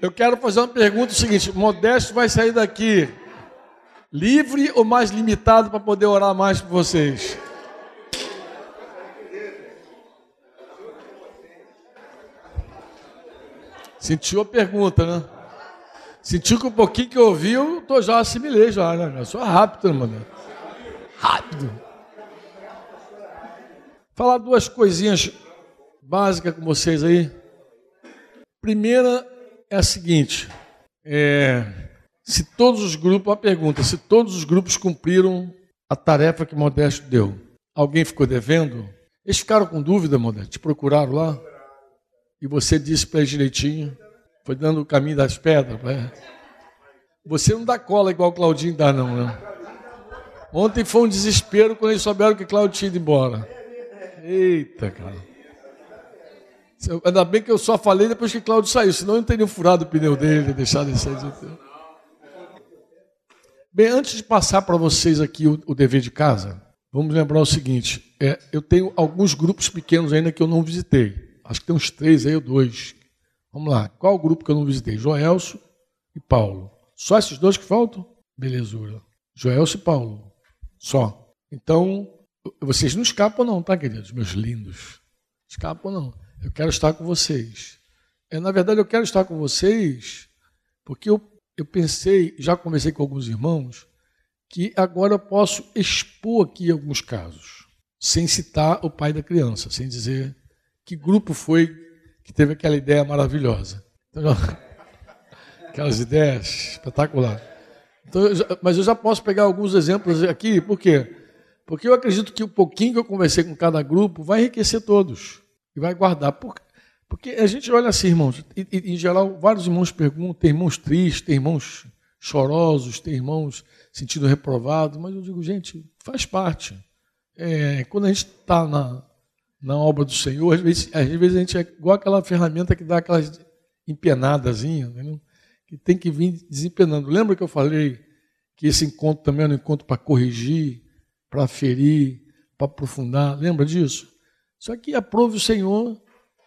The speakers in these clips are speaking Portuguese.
Eu quero fazer uma pergunta o seguinte: Modesto vai sair daqui livre ou mais limitado para poder orar mais por vocês? Sentiu a pergunta, né? Sentiu que um pouquinho que ouviu, eu já assimilei já, né? Eu sou rápido, né, mano. Rápido. Falar duas coisinhas básicas com vocês aí. Primeira é a seguinte: é, se todos os grupos, a pergunta, se todos os grupos cumpriram a tarefa que Modesto deu, alguém ficou devendo? Eles ficaram com dúvida, Modesto? Te procuraram lá? E você disse para ele direitinho, foi dando o caminho das pedras. Né? Você não dá cola igual o Claudinho dá, não, né? Ontem foi um desespero quando eles souberam que Claudinho tinha ido embora. Eita, cara. Ainda bem que eu só falei depois que Claudio saiu, senão eu teria furado o pneu dele, deixado ele sair. Bem, antes de passar para vocês aqui o, o, dever de casa, vamos lembrar o seguinte: é, eu tenho alguns grupos pequenos ainda que eu não visitei. Acho que tem uns três aí ou dois. Vamos lá. Qual o grupo que eu não visitei? Joelso e Paulo. Só esses dois que faltam? Belezura. Joelso e Paulo. Só. Então, vocês não escapam não, tá, queridos? Meus lindos. Escapam não. Eu quero estar com vocês. É, na verdade, eu quero estar com vocês porque eu, eu pensei, já conversei com alguns irmãos, que agora eu posso expor aqui alguns casos, sem citar o pai da criança, sem dizer que grupo foi que teve aquela ideia maravilhosa. Então, aquelas ideias espetaculares. Então, eu já, mas eu já posso pegar alguns exemplos aqui, por quê? Porque eu acredito que o pouquinho que eu conversei com cada grupo vai enriquecer todos e vai guardar. Por, porque a gente olha assim, irmãos, e, e, em geral, vários irmãos perguntam, tem irmãos tristes, tem irmãos chorosos, tem irmãos sentindo reprovado, mas eu digo, gente, faz parte. É, quando a gente está na, na obra do Senhor, às vezes, às vezes a gente é igual aquela ferramenta que dá aquelas empenadazinhas, que tem que vir desempenando. Lembra que eu falei que esse encontro também era um encontro para corrigir, para ferir, para aprofundar? Lembra disso? Só que aprove o Senhor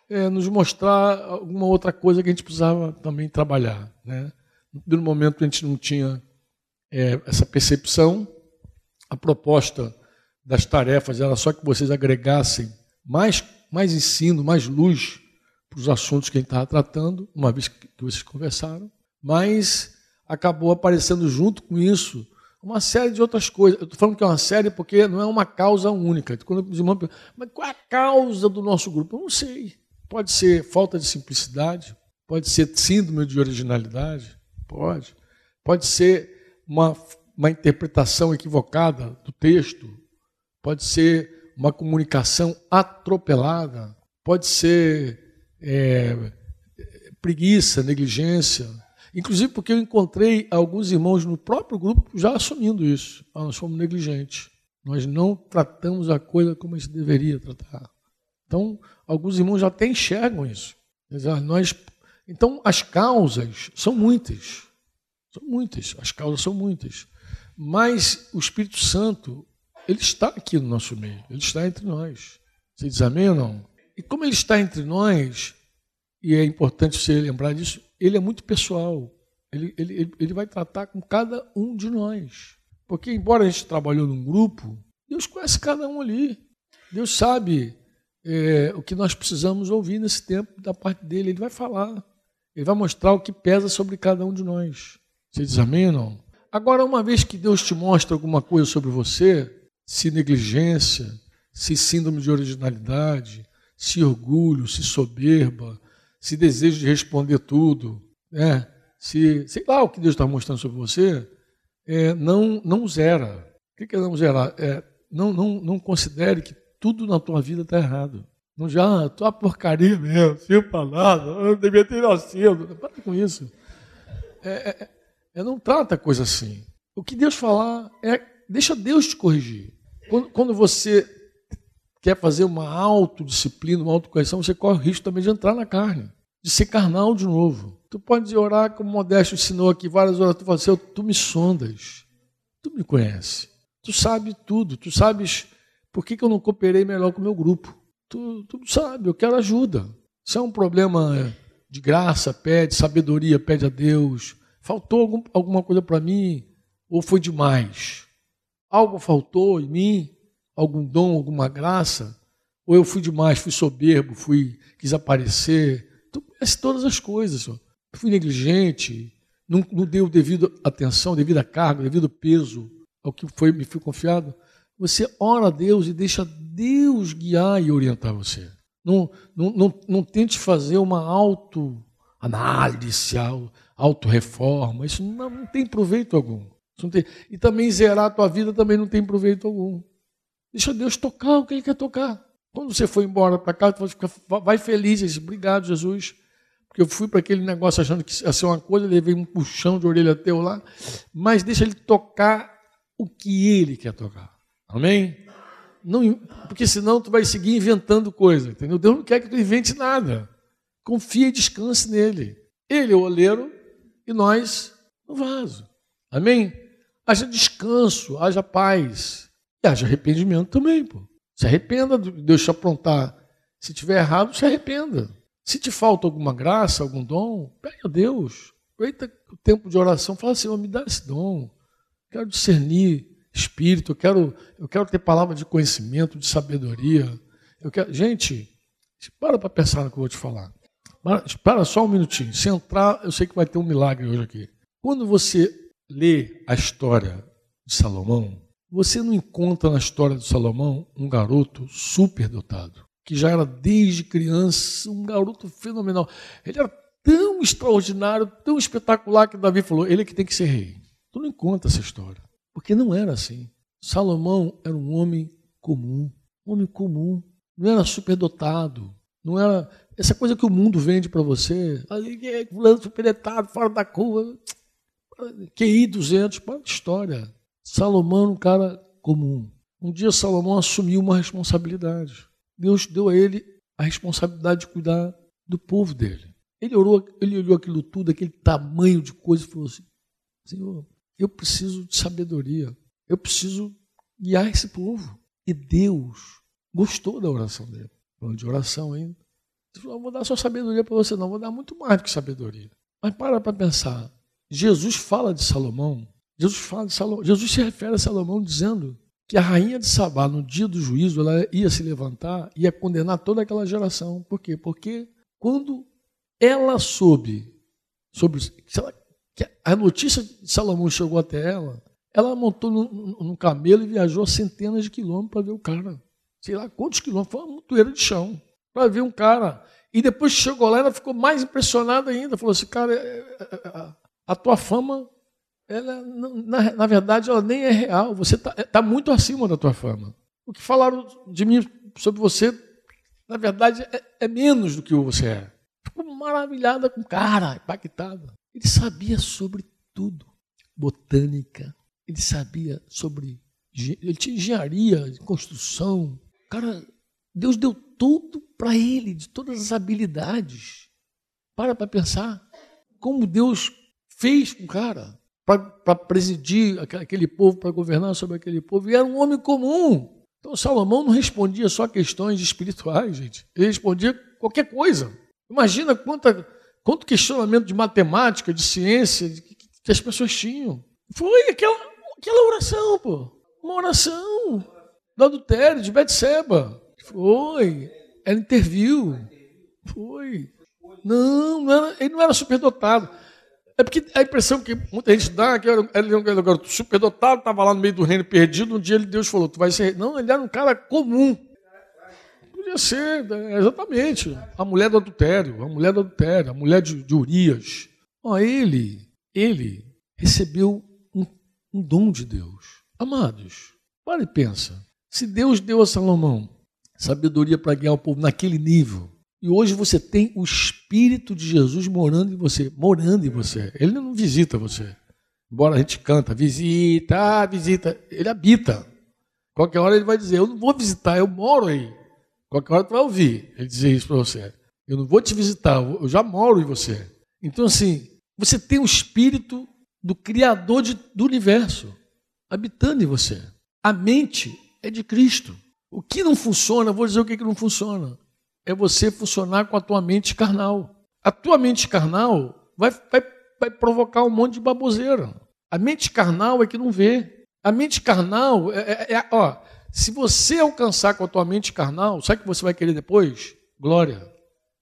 é, nos mostrar alguma outra coisa que a gente precisava também trabalhar. Né? No momento a gente não tinha é, essa percepção, a proposta das tarefas era só que vocês agregassem mais, mais ensino, mais luz para os assuntos que a gente estava tratando, uma vez que vocês conversaram, mas acabou aparecendo junto com isso uma série de outras coisas. Eu estou falando que é uma série porque não é uma causa única. Quando os irmãos perguntam, mas qual é a causa do nosso grupo? Eu não sei. Pode ser falta de simplicidade, pode ser síndrome de originalidade, pode. Pode ser uma, uma interpretação equivocada do texto, pode ser uma comunicação atropelada, pode ser é, preguiça, negligência. Inclusive porque eu encontrei alguns irmãos no próprio grupo já assumindo isso. Ah, nós somos negligentes. Nós não tratamos a coisa como gente deveria tratar. Então, alguns irmãos já até enxergam isso. Ah, nós, então, as causas são muitas. São muitas. As causas são muitas. Mas o Espírito Santo ele está aqui no nosso meio, ele está entre nós. Vocês dizem amém ou não? E como ele está entre nós, e é importante você lembrar disso, ele é muito pessoal. Ele, ele, ele vai tratar com cada um de nós. Porque, embora a gente trabalhou num grupo, Deus conhece cada um ali. Deus sabe é, o que nós precisamos ouvir nesse tempo da parte dele. Ele vai falar. Ele vai mostrar o que pesa sobre cada um de nós. Você diz amém ou não? Agora, uma vez que Deus te mostra alguma coisa sobre você, se negligência, se síndrome de originalidade, se orgulho, se soberba, se desejo de responder tudo, né? se sei lá o que Deus está mostrando sobre você, é, não, não zera. O que é não zerar? É, não, não, não considere que tudo na tua vida está errado. Não já, ah, tua porcaria mesmo, sem palavra, eu devia ter nascido. Para com isso. É, é, é, não trata a coisa assim. O que Deus falar é, deixa Deus te corrigir. Quando, quando você quer fazer uma autodisciplina, uma autocorreção, você corre o risco também de entrar na carne, de ser carnal de novo. Tu pode orar, como Modesto ensinou aqui, várias horas, tu fala assim, tu me sondas, tu me conhece, tu sabe tudo, tu sabes por que, que eu não cooperei melhor com o meu grupo. Tu, tu sabe, eu quero ajuda. Se é um problema de graça, pede, sabedoria, pede a Deus. Faltou algum, alguma coisa para mim? Ou foi demais? Algo faltou em mim? Algum dom, alguma graça? Ou eu fui demais, fui soberbo, fui, quis aparecer? Tu conhece todas as coisas. Senhor. Fui negligente, não, não deu devido atenção, devido carga, devido peso ao que foi, me foi confiado. Você ora a Deus e deixa Deus guiar e orientar você. Não, não, não, não tente fazer uma autoanálise, auto-reforma. Isso não, não, tem proveito algum. Tem, e também zerar a tua vida também não tem proveito algum. Deixa Deus tocar o que Ele quer tocar. Quando você for embora para casa, você vai feliz. Diz, Obrigado, Jesus. Porque eu fui para aquele negócio achando que ia ser uma coisa, levei um puxão de orelha teu lá. Mas deixa ele tocar o que ele quer tocar. Amém? Não, porque senão tu vai seguir inventando coisa, entendeu? Deus não quer que tu invente nada. Confia e descanse nele. Ele é o oleiro e nós o vaso. Amém? Haja descanso, haja paz. E haja arrependimento também, pô. Se arrependa de Deus te aprontar. Se tiver errado, se arrependa. Se te falta alguma graça, algum dom, pede a Deus. Aproveita o tempo de oração, fala assim, me dá esse dom. Quero discernir espírito, eu quero, eu quero ter palavra de conhecimento, de sabedoria. Eu quero... Gente, para para pensar no que eu vou te falar. Para só um minutinho. Se entrar, eu sei que vai ter um milagre hoje aqui. Quando você lê a história de Salomão, você não encontra na história de Salomão um garoto superdotado, que já era desde criança um garoto fenomenal. Ele era tão extraordinário, tão espetacular que Davi falou: ele é que tem que ser rei. Tu não encontra essa história, porque não era assim. Salomão era um homem comum, um homem comum, não era superdotado, não era essa coisa que o mundo vende para você, fulano superdotado, fora da curva, QI 200, para história. Salomão era um cara comum. Um dia Salomão assumiu uma responsabilidade. Deus deu a ele a responsabilidade de cuidar do povo dele. Ele orou, ele olhou aquilo tudo, aquele tamanho de coisa e falou assim: Senhor, eu preciso de sabedoria. Eu preciso guiar esse povo. E Deus gostou da oração dele. Falando de oração ainda. Ele falou: vou dar só sabedoria para você, não, vou dar muito mais do que sabedoria. Mas para para pensar. Jesus fala de Salomão Jesus fala de Salomão, Jesus se refere a Salomão dizendo que a rainha de Sabá, no dia do juízo, ela ia se levantar e ia condenar toda aquela geração. Por quê? Porque quando ela soube sobre ela, que a notícia de Salomão chegou até ela, ela montou num, camelo e viajou centenas de quilômetros para ver o cara. Sei lá quantos quilômetros, foi uma montoeira de chão, para ver um cara. E depois chegou lá, ela ficou mais impressionada ainda. Falou assim, cara, é, é, é, a tua fama ela, na, na verdade, ela nem é real. Você está tá muito acima da tua fama. O que falaram de mim sobre você, na verdade, é, é menos do que você é. Ficou maravilhada com cara, impactada. Ele sabia sobre tudo. Botânica, ele sabia sobre. Ele tinha engenharia, construção. Cara, Deus deu tudo para ele, de todas as habilidades. Para para pensar como Deus fez com o cara para presidir aquele povo, para governar sobre aquele povo, e era um homem comum. Então Salomão não respondia só questões espirituais, gente. Ele respondia qualquer coisa. Imagina quanta, quanto questionamento de matemática, de ciência que, que as pessoas tinham. Foi aquela, aquela oração, pô. Uma oração do adultério, de Betseba. Foi. Ela interviu. Foi. Não, não era, ele não era superdotado. É porque a impressão que muita gente dá é que ele era um garoto superdotado, estava lá no meio do reino perdido. Um dia ele, Deus falou: Tu vai ser. Não, ele era um cara comum. Podia ser, né, exatamente. A mulher do adultério, a mulher do adultério, a mulher de, de Urias. Ó, ele, ele recebeu um, um dom de Deus. Amados, para e pensa. Se Deus deu a Salomão sabedoria para guiar o povo naquele nível, e hoje você tem o Espírito de Jesus morando em você, morando em você. Ele não visita você. Embora a gente canta, visita, visita, ele habita. Qualquer hora ele vai dizer, eu não vou visitar, eu moro aí. Qualquer hora tu vai ouvir ele dizer isso para você. Eu não vou te visitar, eu já moro em você. Então assim, você tem o Espírito do Criador de, do universo habitando em você. A mente é de Cristo. O que não funciona, vou dizer o que, que não funciona é você funcionar com a tua mente carnal. A tua mente carnal vai, vai, vai provocar um monte de baboseira. A mente carnal é que não vê. A mente carnal é, é, é ó, se você alcançar com a tua mente carnal, sabe o que você vai querer depois? Glória.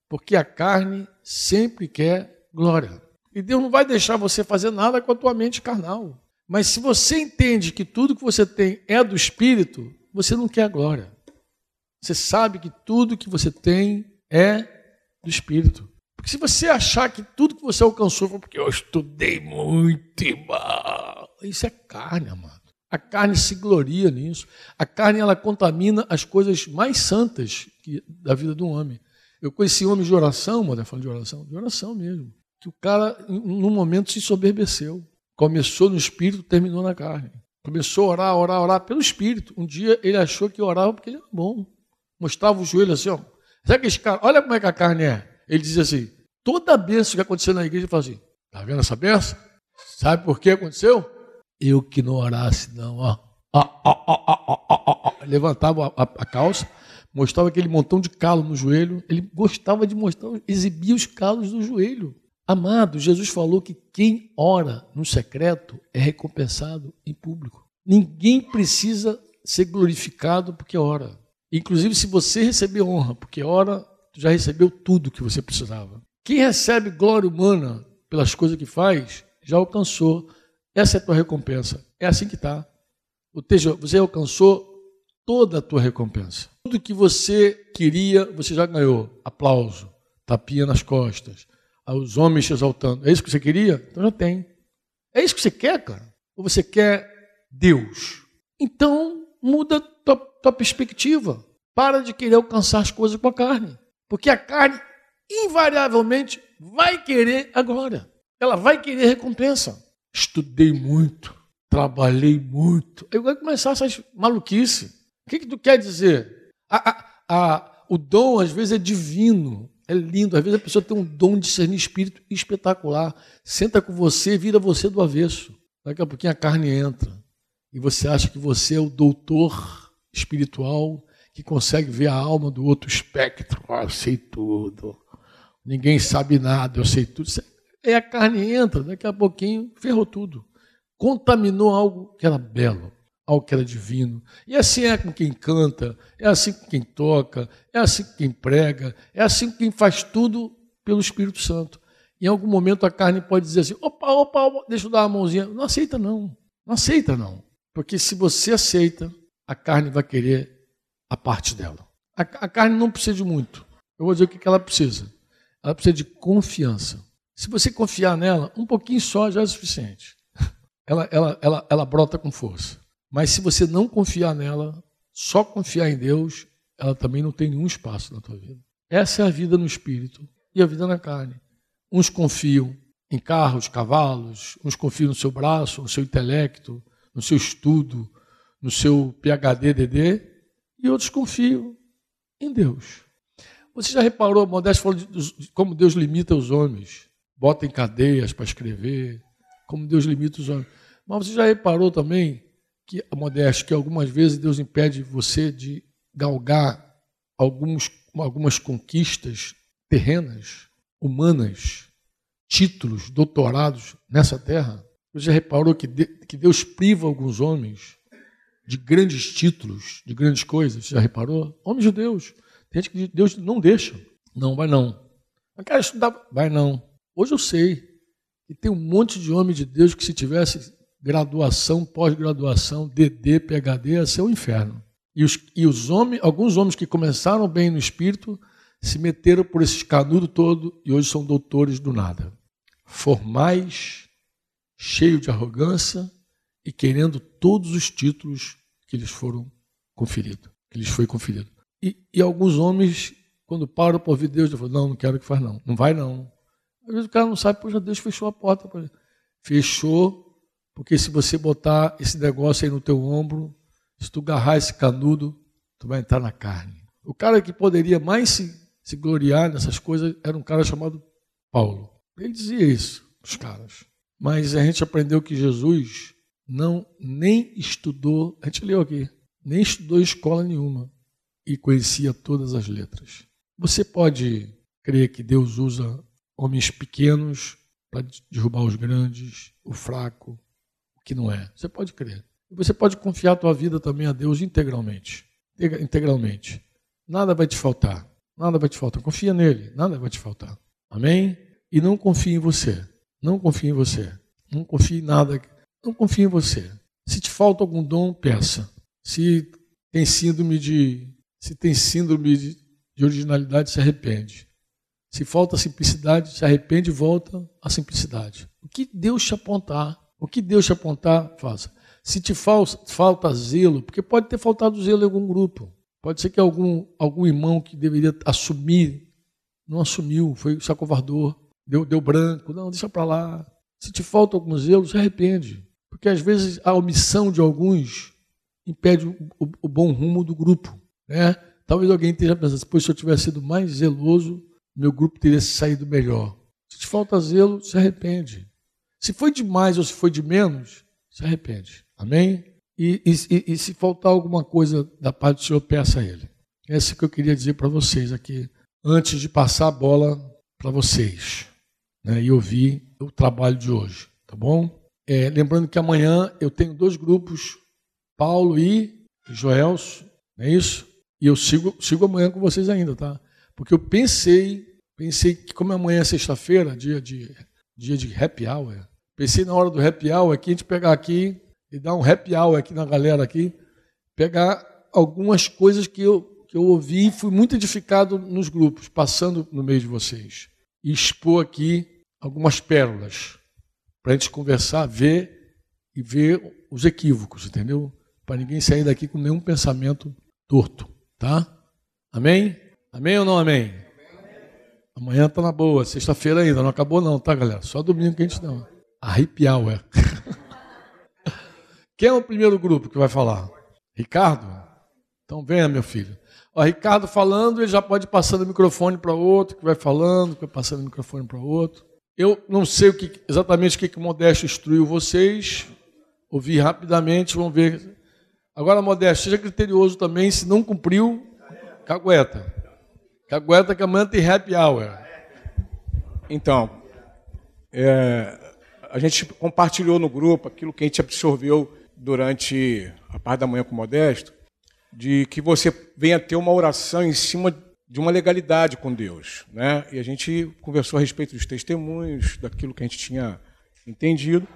Porque a carne sempre quer glória. E Deus não vai deixar você fazer nada com a tua mente carnal. Mas se você entende que tudo que você tem é do Espírito, você não quer glória. Você sabe que tudo que você tem é do Espírito. Porque se você achar que tudo que você alcançou foi porque eu estudei muito, irmão, isso é carne, amado. A carne se gloria nisso. A carne ela contamina as coisas mais santas que, da vida do homem. Eu conheci homens de oração, mano, falando de oração, de oração mesmo. Que o cara, num momento, se soberbeceu. Começou no espírito, terminou na carne. Começou a orar, orar, orar pelo espírito. Um dia ele achou que orava porque ele era bom. Mostrava o joelho assim, ó. Sabe que esse cara, olha como é que a carne é. Ele dizia assim: toda a bênção que aconteceu na igreja, ele fala assim: tá vendo essa bênção? Sabe por que aconteceu? Eu que não orasse, não, ó. Levantava a, a, a calça, mostrava aquele montão de calo no joelho. Ele gostava de mostrar, exibia os calos do joelho. Amado, Jesus falou que quem ora no secreto é recompensado em público. Ninguém precisa ser glorificado porque ora. Inclusive, se você receber honra porque ora, já recebeu tudo que você precisava. Quem recebe glória humana pelas coisas que faz, já alcançou. Essa é a tua recompensa. É assim que está. Ou seja, você alcançou toda a tua recompensa. Tudo que você queria, você já ganhou. Aplauso, tapinha nas costas, os homens te exaltando. É isso que você queria? Então já tem. É isso que você quer, cara? Ou você quer Deus? Então muda tua, tua perspectiva. Para de querer alcançar as coisas com a carne. Porque a carne, invariavelmente, vai querer a glória. Ela vai querer recompensa. Estudei muito, trabalhei muito. Aí vai começar essas maluquices. O que, que tu quer dizer? A, a, a, o dom, às vezes, é divino. É lindo. Às vezes a pessoa tem um dom de discernir espírito espetacular. Senta com você, vira você do avesso. Daqui a pouquinho a carne entra. E você acha que você é o doutor espiritual que consegue ver a alma do outro espectro. Ah, eu sei tudo. Ninguém sabe nada, eu sei tudo. Aí a carne entra, daqui a pouquinho ferrou tudo. Contaminou algo que era belo algo que era divino. E assim é com quem canta, é assim com quem toca, é assim com quem prega, é assim com quem faz tudo pelo Espírito Santo. Em algum momento a carne pode dizer assim: opa, opa, opa deixa eu dar uma mãozinha. Não aceita, não. Não aceita, não. Porque se você aceita, a carne vai querer a parte dela. A, a carne não precisa de muito. Eu vou dizer o que, que ela precisa. Ela precisa de confiança. Se você confiar nela, um pouquinho só já é suficiente. Ela, ela, ela, ela brota com força. Mas se você não confiar nela, só confiar em Deus, ela também não tem nenhum espaço na tua vida. Essa é a vida no espírito e a vida na carne. Uns confiam em carros, cavalos, uns confiam no seu braço, no seu intelecto, no seu estudo, no seu PhD, DD, e outros confiam em Deus. Você já reparou, Modesto falou de, como Deus limita os homens, bota em cadeias para escrever, como Deus limita os homens. Mas você já reparou também que modesto que algumas vezes Deus impede você de galgar alguns, algumas conquistas terrenas, humanas, títulos, doutorados nessa terra. Você reparou que, de, que Deus priva alguns homens de grandes títulos, de grandes coisas? Você já reparou? Homens judeus. Tem gente que Deus não deixa. Não, vai não. Mas quero estudar. Vai não. Hoje eu sei. E tem um monte de homem de Deus que se tivesse graduação, pós-graduação, DD, PhD, ia ser um inferno. E, os, e os homens, alguns homens que começaram bem no espírito se meteram por esse canudo todo e hoje são doutores do nada. Formais, cheio de arrogância e querendo todos os títulos que lhes foram conferidos, que lhes foi conferido. E, e alguns homens, quando param por ouvir Deus, falam, não, não quero que faz não. Não vai não. Às vezes o cara não sabe, poxa, Deus fechou a porta. Fechou porque se você botar esse negócio aí no teu ombro, se tu agarrar esse canudo, tu vai entrar na carne. O cara que poderia mais se, se gloriar nessas coisas era um cara chamado Paulo. Ele dizia isso, os caras. Mas a gente aprendeu que Jesus não nem estudou, a gente leu aqui, nem estudou escola nenhuma e conhecia todas as letras. Você pode crer que Deus usa homens pequenos para derrubar os grandes, o fraco, o que não é. Você pode crer. Você pode confiar a tua vida também a Deus integralmente. Integralmente. Nada vai te faltar. Nada vai te faltar. Confia nele. Nada vai te faltar. Amém? E não confie em você. Não confie em você. Não confie em nada. Não confie em você. Se te falta algum dom, peça. Se tem síndrome de, se tem síndrome de, de originalidade, se arrepende. Se falta simplicidade, se arrepende e volta à simplicidade. O que Deus te apontar, o que Deus te apontar, faça. Se te falta zelo, porque pode ter faltado zelo em algum grupo. Pode ser que algum, algum irmão que deveria assumir, não assumiu, foi se acovardou, deu, deu branco. Não, deixa para lá. Se te falta algum zelo, se arrepende. Porque às vezes a omissão de alguns impede o, o, o bom rumo do grupo. Né? Talvez alguém esteja pensando, pois se eu tivesse sido mais zeloso, meu grupo teria saído melhor. Se te falta zelo, se arrepende. Se foi demais ou se foi de menos, se arrepende. Amém? E, e, e se faltar alguma coisa da parte do Senhor, peça a Ele. Essa que eu queria dizer para vocês aqui, antes de passar a bola para vocês né, e ouvir o trabalho de hoje, tá bom? É, lembrando que amanhã eu tenho dois grupos, Paulo e Joelso, não é isso? E eu sigo, sigo amanhã com vocês ainda, tá? Porque eu pensei, pensei que como amanhã é sexta-feira, dia de, dia de happy hour, pensei na hora do happy hour aqui, a gente pegar aqui e dar um happy hour aqui na galera aqui, pegar algumas coisas que eu, que eu ouvi e fui muito edificado nos grupos, passando no meio de vocês. E expor aqui algumas pérolas para a gente conversar, ver e ver os equívocos, entendeu? Para ninguém sair daqui com nenhum pensamento torto, tá? Amém? Amém ou não amém? Amanhã tá na boa, sexta-feira ainda, não acabou não, tá, galera? Só domingo que a gente não. Arrepiar, ué. Quem é o primeiro grupo que vai falar? Ricardo? Então venha, meu filho. O Ricardo falando, ele já pode passando o microfone para outro, que vai falando, que vai passando o microfone para outro. Eu não sei o que, exatamente o que, que Modesto instruiu vocês. Ouvi rapidamente, vamos ver. Agora, Modesto, seja criterioso também. Se não cumpriu, cagueta. Cagueta que amanhã tem happy hour. Então, é, a gente compartilhou no grupo aquilo que a gente absorveu durante a parte da manhã com o Modesto, de que você venha ter uma oração em cima de uma legalidade com Deus. Né? E a gente conversou a respeito dos testemunhos, daquilo que a gente tinha entendido.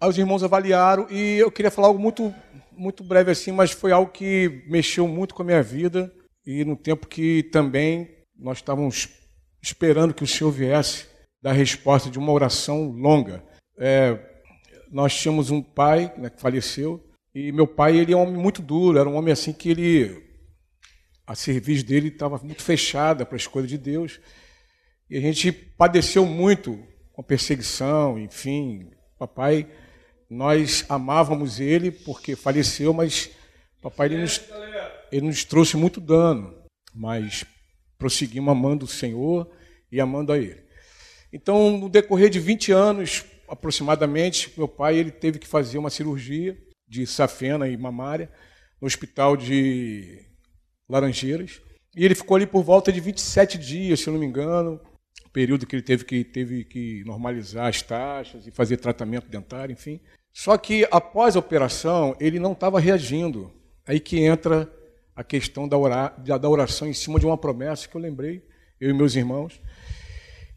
Aí os irmãos avaliaram e eu queria falar algo muito, muito breve assim, mas foi algo que mexeu muito com a minha vida e no tempo que também nós estávamos esperando que o Senhor viesse dar resposta de uma oração longa. É, nós tínhamos um pai né, que faleceu e meu pai ele é um homem muito duro, era um homem assim que ele a serviço dele estava muito fechada para as coisas de Deus. E a gente padeceu muito com perseguição, enfim. Papai, nós amávamos ele porque faleceu, mas papai ele nos, ele nos trouxe muito dano. Mas prosseguimos amando o Senhor e amando a ele. Então, no decorrer de 20 anos aproximadamente, meu pai ele teve que fazer uma cirurgia de safena e mamária no hospital de Laranjeiras. E ele ficou ali por volta de 27 dias, se não me engano, período que ele teve que, teve que normalizar as taxas e fazer tratamento dentário, enfim. Só que após a operação, ele não estava reagindo. Aí que entra a questão da, da oração em cima de uma promessa que eu lembrei, eu e meus irmãos.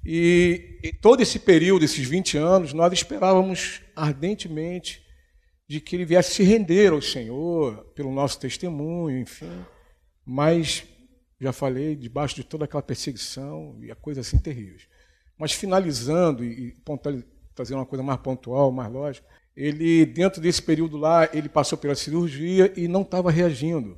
E, e todo esse período, esses 20 anos, nós esperávamos ardentemente de que ele viesse se render ao Senhor pelo nosso testemunho, enfim. Mas, já falei, debaixo de toda aquela perseguição e a coisa assim terrível. Mas finalizando e trazendo uma coisa mais pontual, mais lógica, ele, dentro desse período lá, ele passou pela cirurgia e não estava reagindo.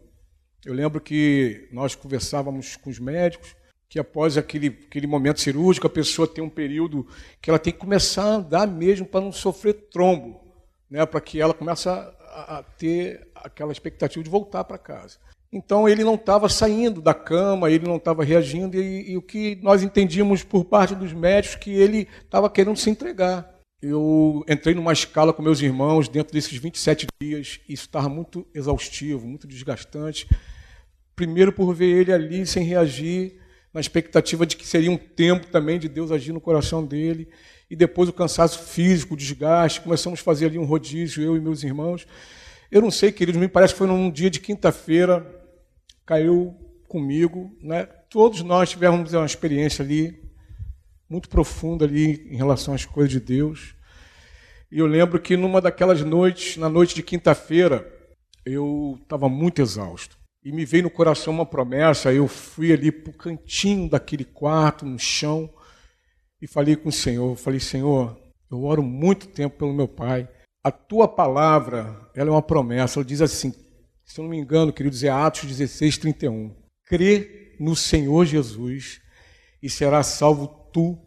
Eu lembro que nós conversávamos com os médicos, que após aquele, aquele momento cirúrgico, a pessoa tem um período que ela tem que começar a andar mesmo para não sofrer trombo, né, para que ela comece a, a ter aquela expectativa de voltar para casa. Então ele não estava saindo da cama, ele não estava reagindo, e, e, o que nós entendíamos por parte dos médicos que ele estava querendo se entregar. Eu entrei numa escala com meus irmãos dentro desses 27 dias, e isso estava muito exaustivo, muito desgastante. Primeiro por ver ele ali sem reagir, na expectativa de que seria um tempo também de Deus agir no coração dele. E depois o cansaço físico, o desgaste, começamos a fazer ali um rodízio, eu e meus irmãos. Eu não sei, queridos, me parece que foi num dia de quinta-feira, caiu comigo, né? Todos nós tivemos uma experiência ali muito profunda ali em relação às coisas de Deus. E eu lembro que numa daquelas noites, na noite de quinta-feira, eu estava muito exausto. E me veio no coração uma promessa, eu fui ali para o cantinho daquele quarto, no chão, e falei com o Senhor, falei, Senhor, eu oro muito tempo pelo meu pai, a tua palavra, ela é uma promessa, ela diz assim, se eu não me engano, queridos, é Atos 16, 31, crê no Senhor Jesus e será salvo tu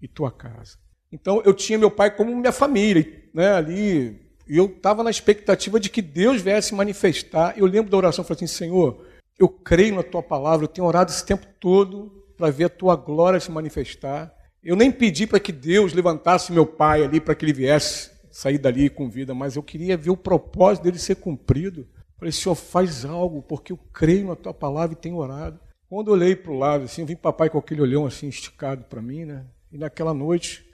e tua casa. Então eu tinha meu pai como minha família, né, ali, e eu estava na expectativa de que Deus viesse manifestar. Eu lembro da oração, falei assim, Senhor, eu creio na tua palavra, eu tenho orado esse tempo todo para ver a tua glória se manifestar. Eu nem pedi para que Deus levantasse meu pai ali para que ele viesse sair dali com vida, mas eu queria ver o propósito dele ser cumprido. Falei, Senhor, faz algo, porque eu creio na tua palavra e tenho orado. Quando eu olhei para o lado, assim, eu vi papai com aquele olhão assim esticado para mim, né? E naquela noite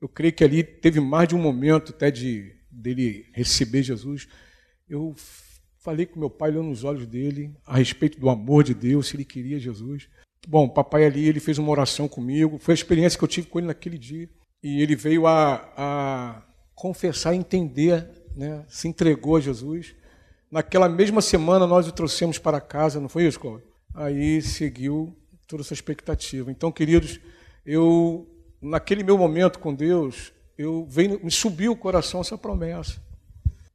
eu creio que ali teve mais de um momento até de dele receber Jesus. Eu falei com meu pai, olhando nos olhos dele, a respeito do amor de Deus, se ele queria Jesus. Bom, papai ali, ele fez uma oração comigo, foi a experiência que eu tive com ele naquele dia. E ele veio a, a confessar, entender, né, se entregou a Jesus. Naquela mesma semana nós o trouxemos para casa, não foi isso, Cláudio? Aí seguiu toda essa expectativa. Então, queridos, eu naquele meu momento com Deus, eu veio, me subiu o coração essa promessa.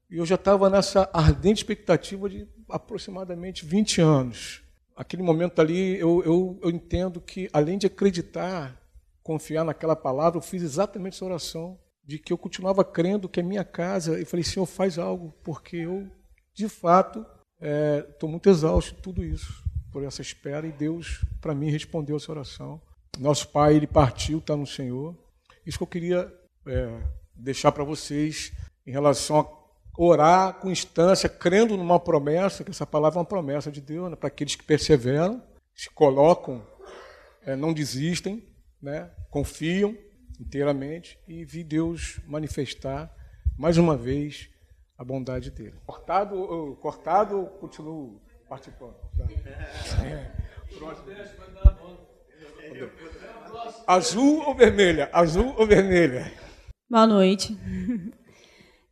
E eu já estava nessa ardente expectativa de aproximadamente 20 anos. Aquele momento ali, eu, eu, eu entendo que, além de acreditar, confiar naquela palavra, eu fiz exatamente essa oração, de que eu continuava crendo que a minha casa, eu falei, Senhor, faz algo, porque eu, de fato, estou é, muito exausto de tudo isso, por essa espera, e Deus, para mim, respondeu essa oração. Nosso pai, ele partiu, está no Senhor. Isso que eu queria é, deixar para vocês em relação a orar com instância, crendo numa promessa, que essa palavra é uma promessa de Deus, né, para aqueles que perseveram, se colocam, é, não desistem, né, confiam inteiramente e vi Deus manifestar mais uma vez a bondade dele. Cortado, cortado, continuo participando. É. Azul ou vermelha? Azul ou vermelha? Boa noite.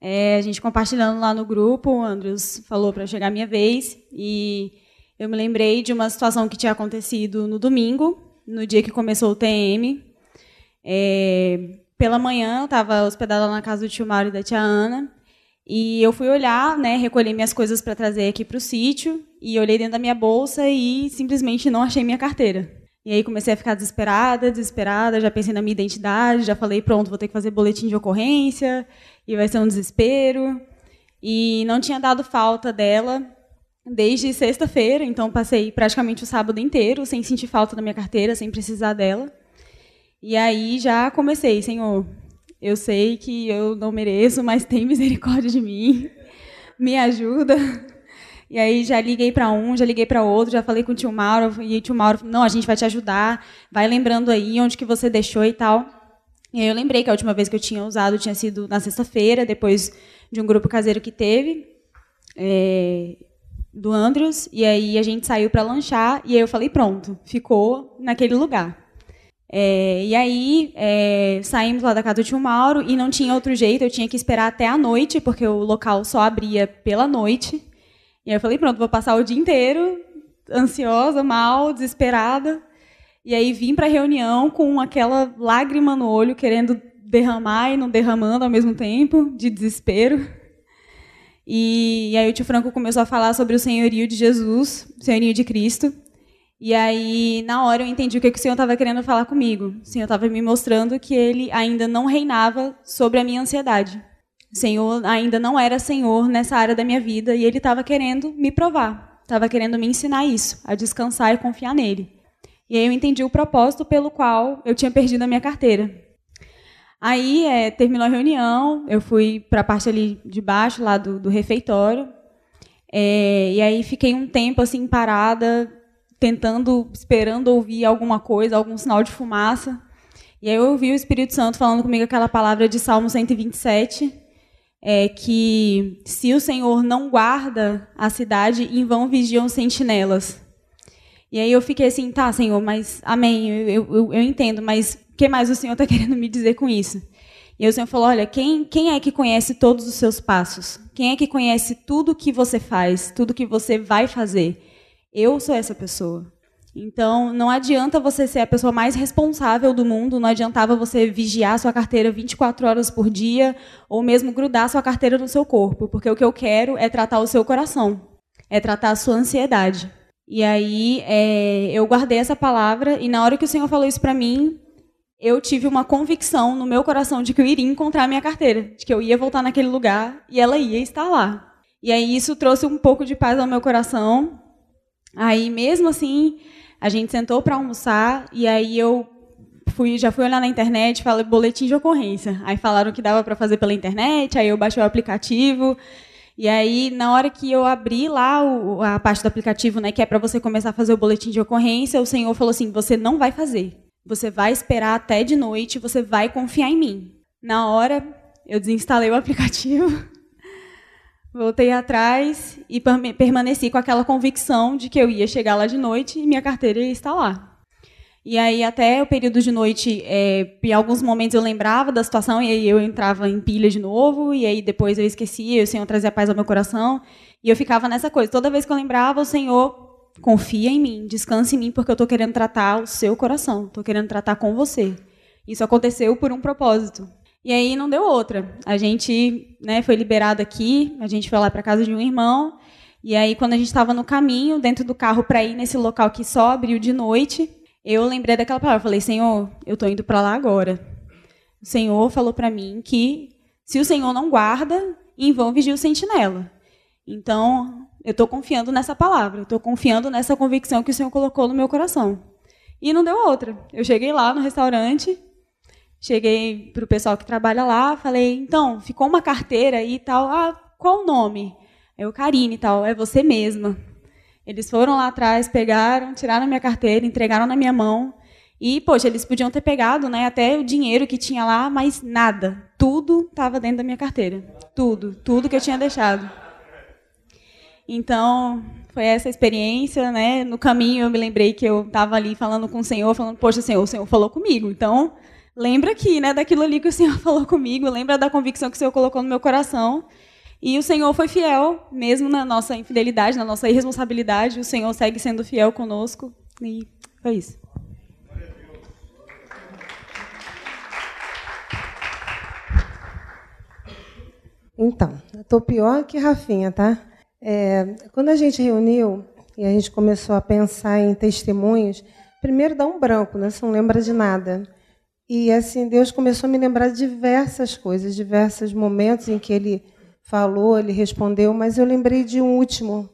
É, a gente compartilhando lá no grupo, o Andrews falou para chegar a minha vez e eu me lembrei de uma situação que tinha acontecido no domingo, no dia que começou o TM. É, pela manhã, eu estava hospedada na casa do tio Mário e da tia Ana e eu fui olhar, né, recolher minhas coisas para trazer aqui para o sítio e olhei dentro da minha bolsa e simplesmente não achei minha carteira. E aí comecei a ficar desesperada, desesperada, já pensei na minha identidade, já falei, pronto, vou ter que fazer boletim de ocorrência, e vai ser um desespero. E não tinha dado falta dela desde sexta-feira, então passei praticamente o sábado inteiro sem sentir falta da minha carteira, sem precisar dela. E aí já comecei, Senhor, eu sei que eu não mereço, mas tem misericórdia de mim. Me ajuda. E aí já liguei para um, já liguei para outro, já falei com o tio Mauro, e o tio Mauro, não, a gente vai te ajudar, vai lembrando aí onde que você deixou e tal. E aí eu lembrei que a última vez que eu tinha usado tinha sido na sexta-feira, depois de um grupo caseiro que teve, é, do Andrews, e aí a gente saiu para lanchar, e aí eu falei, pronto, ficou naquele lugar. É, e aí é, saímos lá da casa do tio Mauro, e não tinha outro jeito, eu tinha que esperar até a noite, porque o local só abria pela noite, e aí eu falei, pronto, vou passar o dia inteiro ansiosa, mal, desesperada. E aí vim para a reunião com aquela lágrima no olho, querendo derramar e não derramando ao mesmo tempo, de desespero. E, e aí o tio Franco começou a falar sobre o senhorio de Jesus, o senhorio de Cristo. E aí, na hora, eu entendi o que, o Senhor estava querendo falar comigo. O Senhor estava me mostrando que ele ainda não reinava sobre a minha ansiedade. Senhor ainda não era Senhor nessa área da minha vida e Ele estava querendo me provar, estava querendo me ensinar isso, a descansar e confiar nele. E aí eu entendi o propósito pelo qual eu tinha perdido a minha carteira. Aí é, terminou a reunião, eu fui para a parte ali de baixo, lá do, do refeitório, é, e aí fiquei um tempo assim parada, tentando, esperando ouvir alguma coisa, algum sinal de fumaça. E aí eu ouvi o Espírito Santo falando comigo aquela palavra de Salmo 127, é, que se o Senhor não guarda a cidade, em vão vigiam sentinelas. E aí eu fiquei assim, tá, Senhor, mas amém, eu, eu, eu entendo, mas o que mais o Senhor está querendo me dizer com isso? E o Senhor falou, olha, quem, quem é que conhece todos os seus passos? Quem é que conhece tudo que você faz, tudo que você vai fazer? Eu sou essa pessoa. Então, não adianta você ser a pessoa mais responsável do mundo, não adiantava você vigiar sua carteira 24 horas por dia, ou mesmo grudar sua carteira no seu corpo, porque o que eu quero é tratar o seu coração, é tratar a sua ansiedade. E aí, é, eu guardei essa palavra, e na hora que o Senhor falou isso para mim, eu tive uma convicção no meu coração de que eu iria encontrar a minha carteira, de que eu ia voltar naquele lugar e ela ia estar lá. E aí, isso trouxe um pouco de paz ao meu coração. Aí, mesmo assim, a gente sentou para almoçar e aí eu fui, já fui olhar na internet, falei boletim de ocorrência. Aí falaram que dava para fazer pela internet, aí eu baixei o aplicativo. E aí, na hora que eu abri lá o, a parte do aplicativo, né, que é para você começar a fazer o boletim de ocorrência, o senhor falou assim: você não vai fazer. Você vai esperar até de noite, você vai confiar em mim. Na hora, eu desinstalei o aplicativo Voltei atrás e permaneci com aquela convicção de que eu ia chegar lá de noite e minha carteira ia estar lá. E aí, até o período de noite, é, em alguns momentos eu lembrava da situação e aí eu entrava em pilha de novo, e aí depois eu esquecia, e o Senhor trazia paz ao meu coração, e eu ficava nessa coisa. Toda vez que eu lembrava, o Senhor confia em mim, descanse em mim, porque eu estou querendo tratar o seu coração, estou querendo tratar com você. Isso aconteceu por um propósito. E aí não deu outra. A gente né, foi liberado aqui, a gente foi lá para casa de um irmão. E aí, quando a gente estava no caminho, dentro do carro para ir nesse local que só abriu de noite, eu lembrei daquela palavra. Falei, Senhor, eu estou indo para lá agora. O Senhor falou para mim que se o Senhor não guarda, em vão vigia o sentinela. Então, eu estou confiando nessa palavra, eu estou confiando nessa convicção que o Senhor colocou no meu coração. E não deu outra. Eu cheguei lá no restaurante, Cheguei para o pessoal que trabalha lá, falei, então, ficou uma carteira aí e tal. Ah, qual o nome? É o Karine e tal, é você mesma. Eles foram lá atrás, pegaram, tiraram a minha carteira, entregaram na minha mão. E, poxa, eles podiam ter pegado né, até o dinheiro que tinha lá, mas nada. Tudo estava dentro da minha carteira. Tudo, tudo que eu tinha deixado. Então, foi essa experiência, né? No caminho eu me lembrei que eu estava ali falando com o Senhor, falando, poxa, Senhor, o Senhor falou comigo. Então, lembra aqui, né, daquilo ali que o Senhor falou comigo, lembra da convicção que o Senhor colocou no meu coração. E o Senhor foi fiel, mesmo na nossa infidelidade, na nossa irresponsabilidade, o Senhor segue sendo fiel conosco. E foi isso. Então, eu estou pior que Rafinha, tá? É, quando a gente reuniu e a gente começou a pensar em testemunhos, primeiro dá um branco, né? Você não lembra de nada. E assim, Deus começou a me lembrar de diversas coisas, diversos momentos em que ele falou, ele respondeu, mas eu lembrei de um último,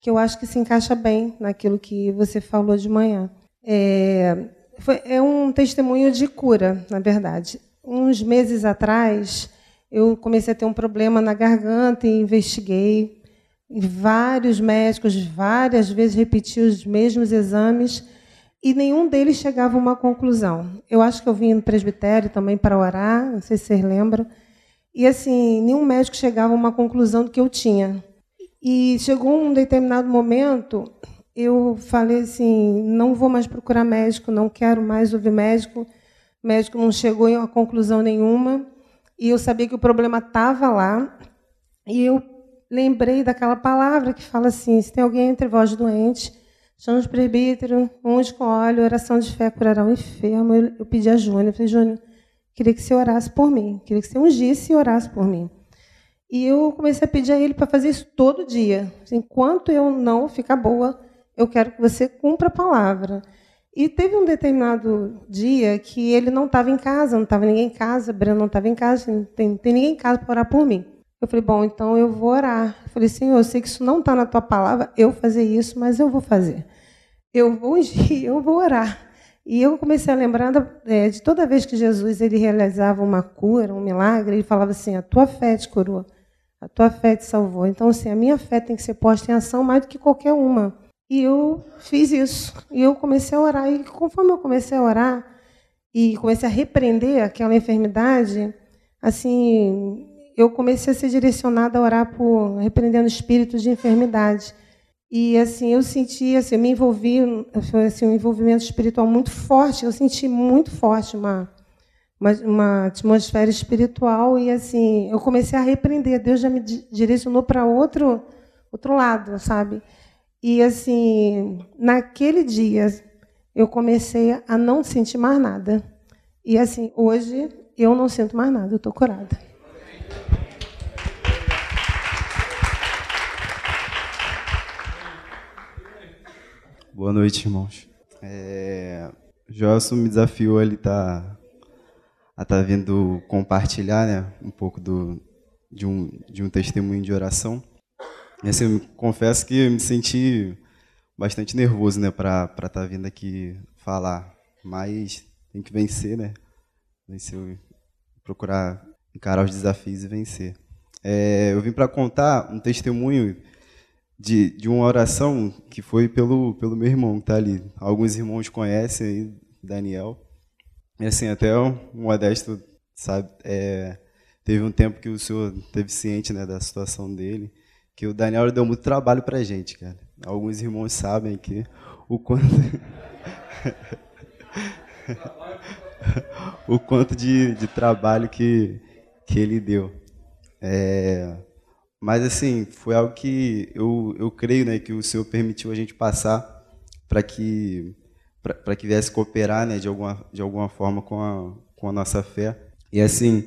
que eu acho que se encaixa bem naquilo que você falou de manhã. É, foi, é um testemunho de cura, na verdade. Uns meses atrás, eu comecei a ter um problema na garganta e investiguei. Vários médicos, várias vezes repeti os mesmos exames e nenhum deles chegava a uma conclusão. Eu acho que eu vim no presbitério também para orar, não sei se vocês lembram, e assim, nenhum médico chegava a uma conclusão do que eu tinha. E chegou um determinado momento, eu falei assim, não vou mais procurar médico, não quero mais ouvir médico. O médico não chegou a conclusão nenhuma, e eu sabia que o problema estava lá. E eu lembrei daquela palavra que fala assim: se tem alguém entre vós doente, Chama os presbíteros, uns com óleo, oração de fé curará o enfermo. Eu, eu pedi a Júnior, eu falei, Júnior, queria que você orasse por mim, queria que você ungisse e orasse por mim. E eu comecei a pedir a ele para fazer isso todo dia. Enquanto eu não ficar boa, eu quero que você cumpra a palavra. E teve um determinado dia que ele não estava em casa, não estava ninguém em casa, Breno não estava em casa, não tem, tem ninguém em casa para orar por mim. Eu falei, bom, então eu vou orar. Eu falei, Senhor, eu sei que isso não está na tua palavra, eu fazer isso, mas eu vou fazer. Eu vou ungir, eu vou orar. E eu comecei a lembrar é, de toda vez que Jesus ele realizava uma cura, um milagre, ele falava assim: a tua fé te curou, a tua fé te salvou. Então, assim, a minha fé tem que ser posta em ação mais do que qualquer uma. E eu fiz isso. E eu comecei a orar. E conforme eu comecei a orar e comecei a repreender aquela enfermidade, assim, eu comecei a ser direcionada a orar por repreendendo espíritos de enfermidade. E assim, eu senti, assim, eu me envolvi, foi assim, um envolvimento espiritual muito forte. Eu senti muito forte uma uma, uma atmosfera espiritual e assim eu comecei a repreender. Deus já me direcionou para outro outro lado, sabe? E assim naquele dia eu comecei a não sentir mais nada. E assim hoje eu não sinto mais nada. Eu estou curada. Boa noite, irmãos. É, Joelson me desafiou ele tá a tá vindo compartilhar né, um pouco do, de, um, de um testemunho de oração. E assim, eu confesso que eu me senti bastante nervoso né, para estar tá vindo aqui falar, mas tem que vencer, né? Vencer, procurar encarar os desafios e vencer. É, eu vim para contar um testemunho de, de uma oração que foi pelo, pelo meu irmão que está ali. Alguns irmãos conhecem aí, Daniel. E assim, até o Modesto, sabe, é, teve um tempo que o senhor teve ciente né, da situação dele, que o Daniel deu muito trabalho pra gente, cara. Alguns irmãos sabem que o quanto... o quanto de, de trabalho que, que ele deu. É, mas, assim, foi algo que eu, eu creio né, que o Senhor permitiu a gente passar para que para que viesse cooperar né, de, alguma, de alguma forma com a, com a nossa fé. E assim,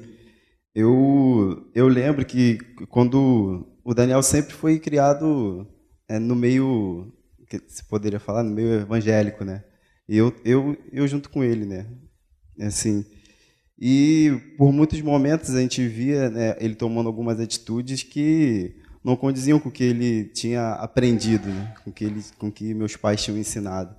eu, eu lembro que quando o Daniel sempre foi criado é, no meio, que se poderia falar, no meio evangélico, né? E eu, eu, eu junto com ele, né? Assim, e por muitos momentos a gente via né, ele tomando algumas atitudes que não condiziam com o que ele tinha aprendido, né? com que ele, com que meus pais tinham ensinado.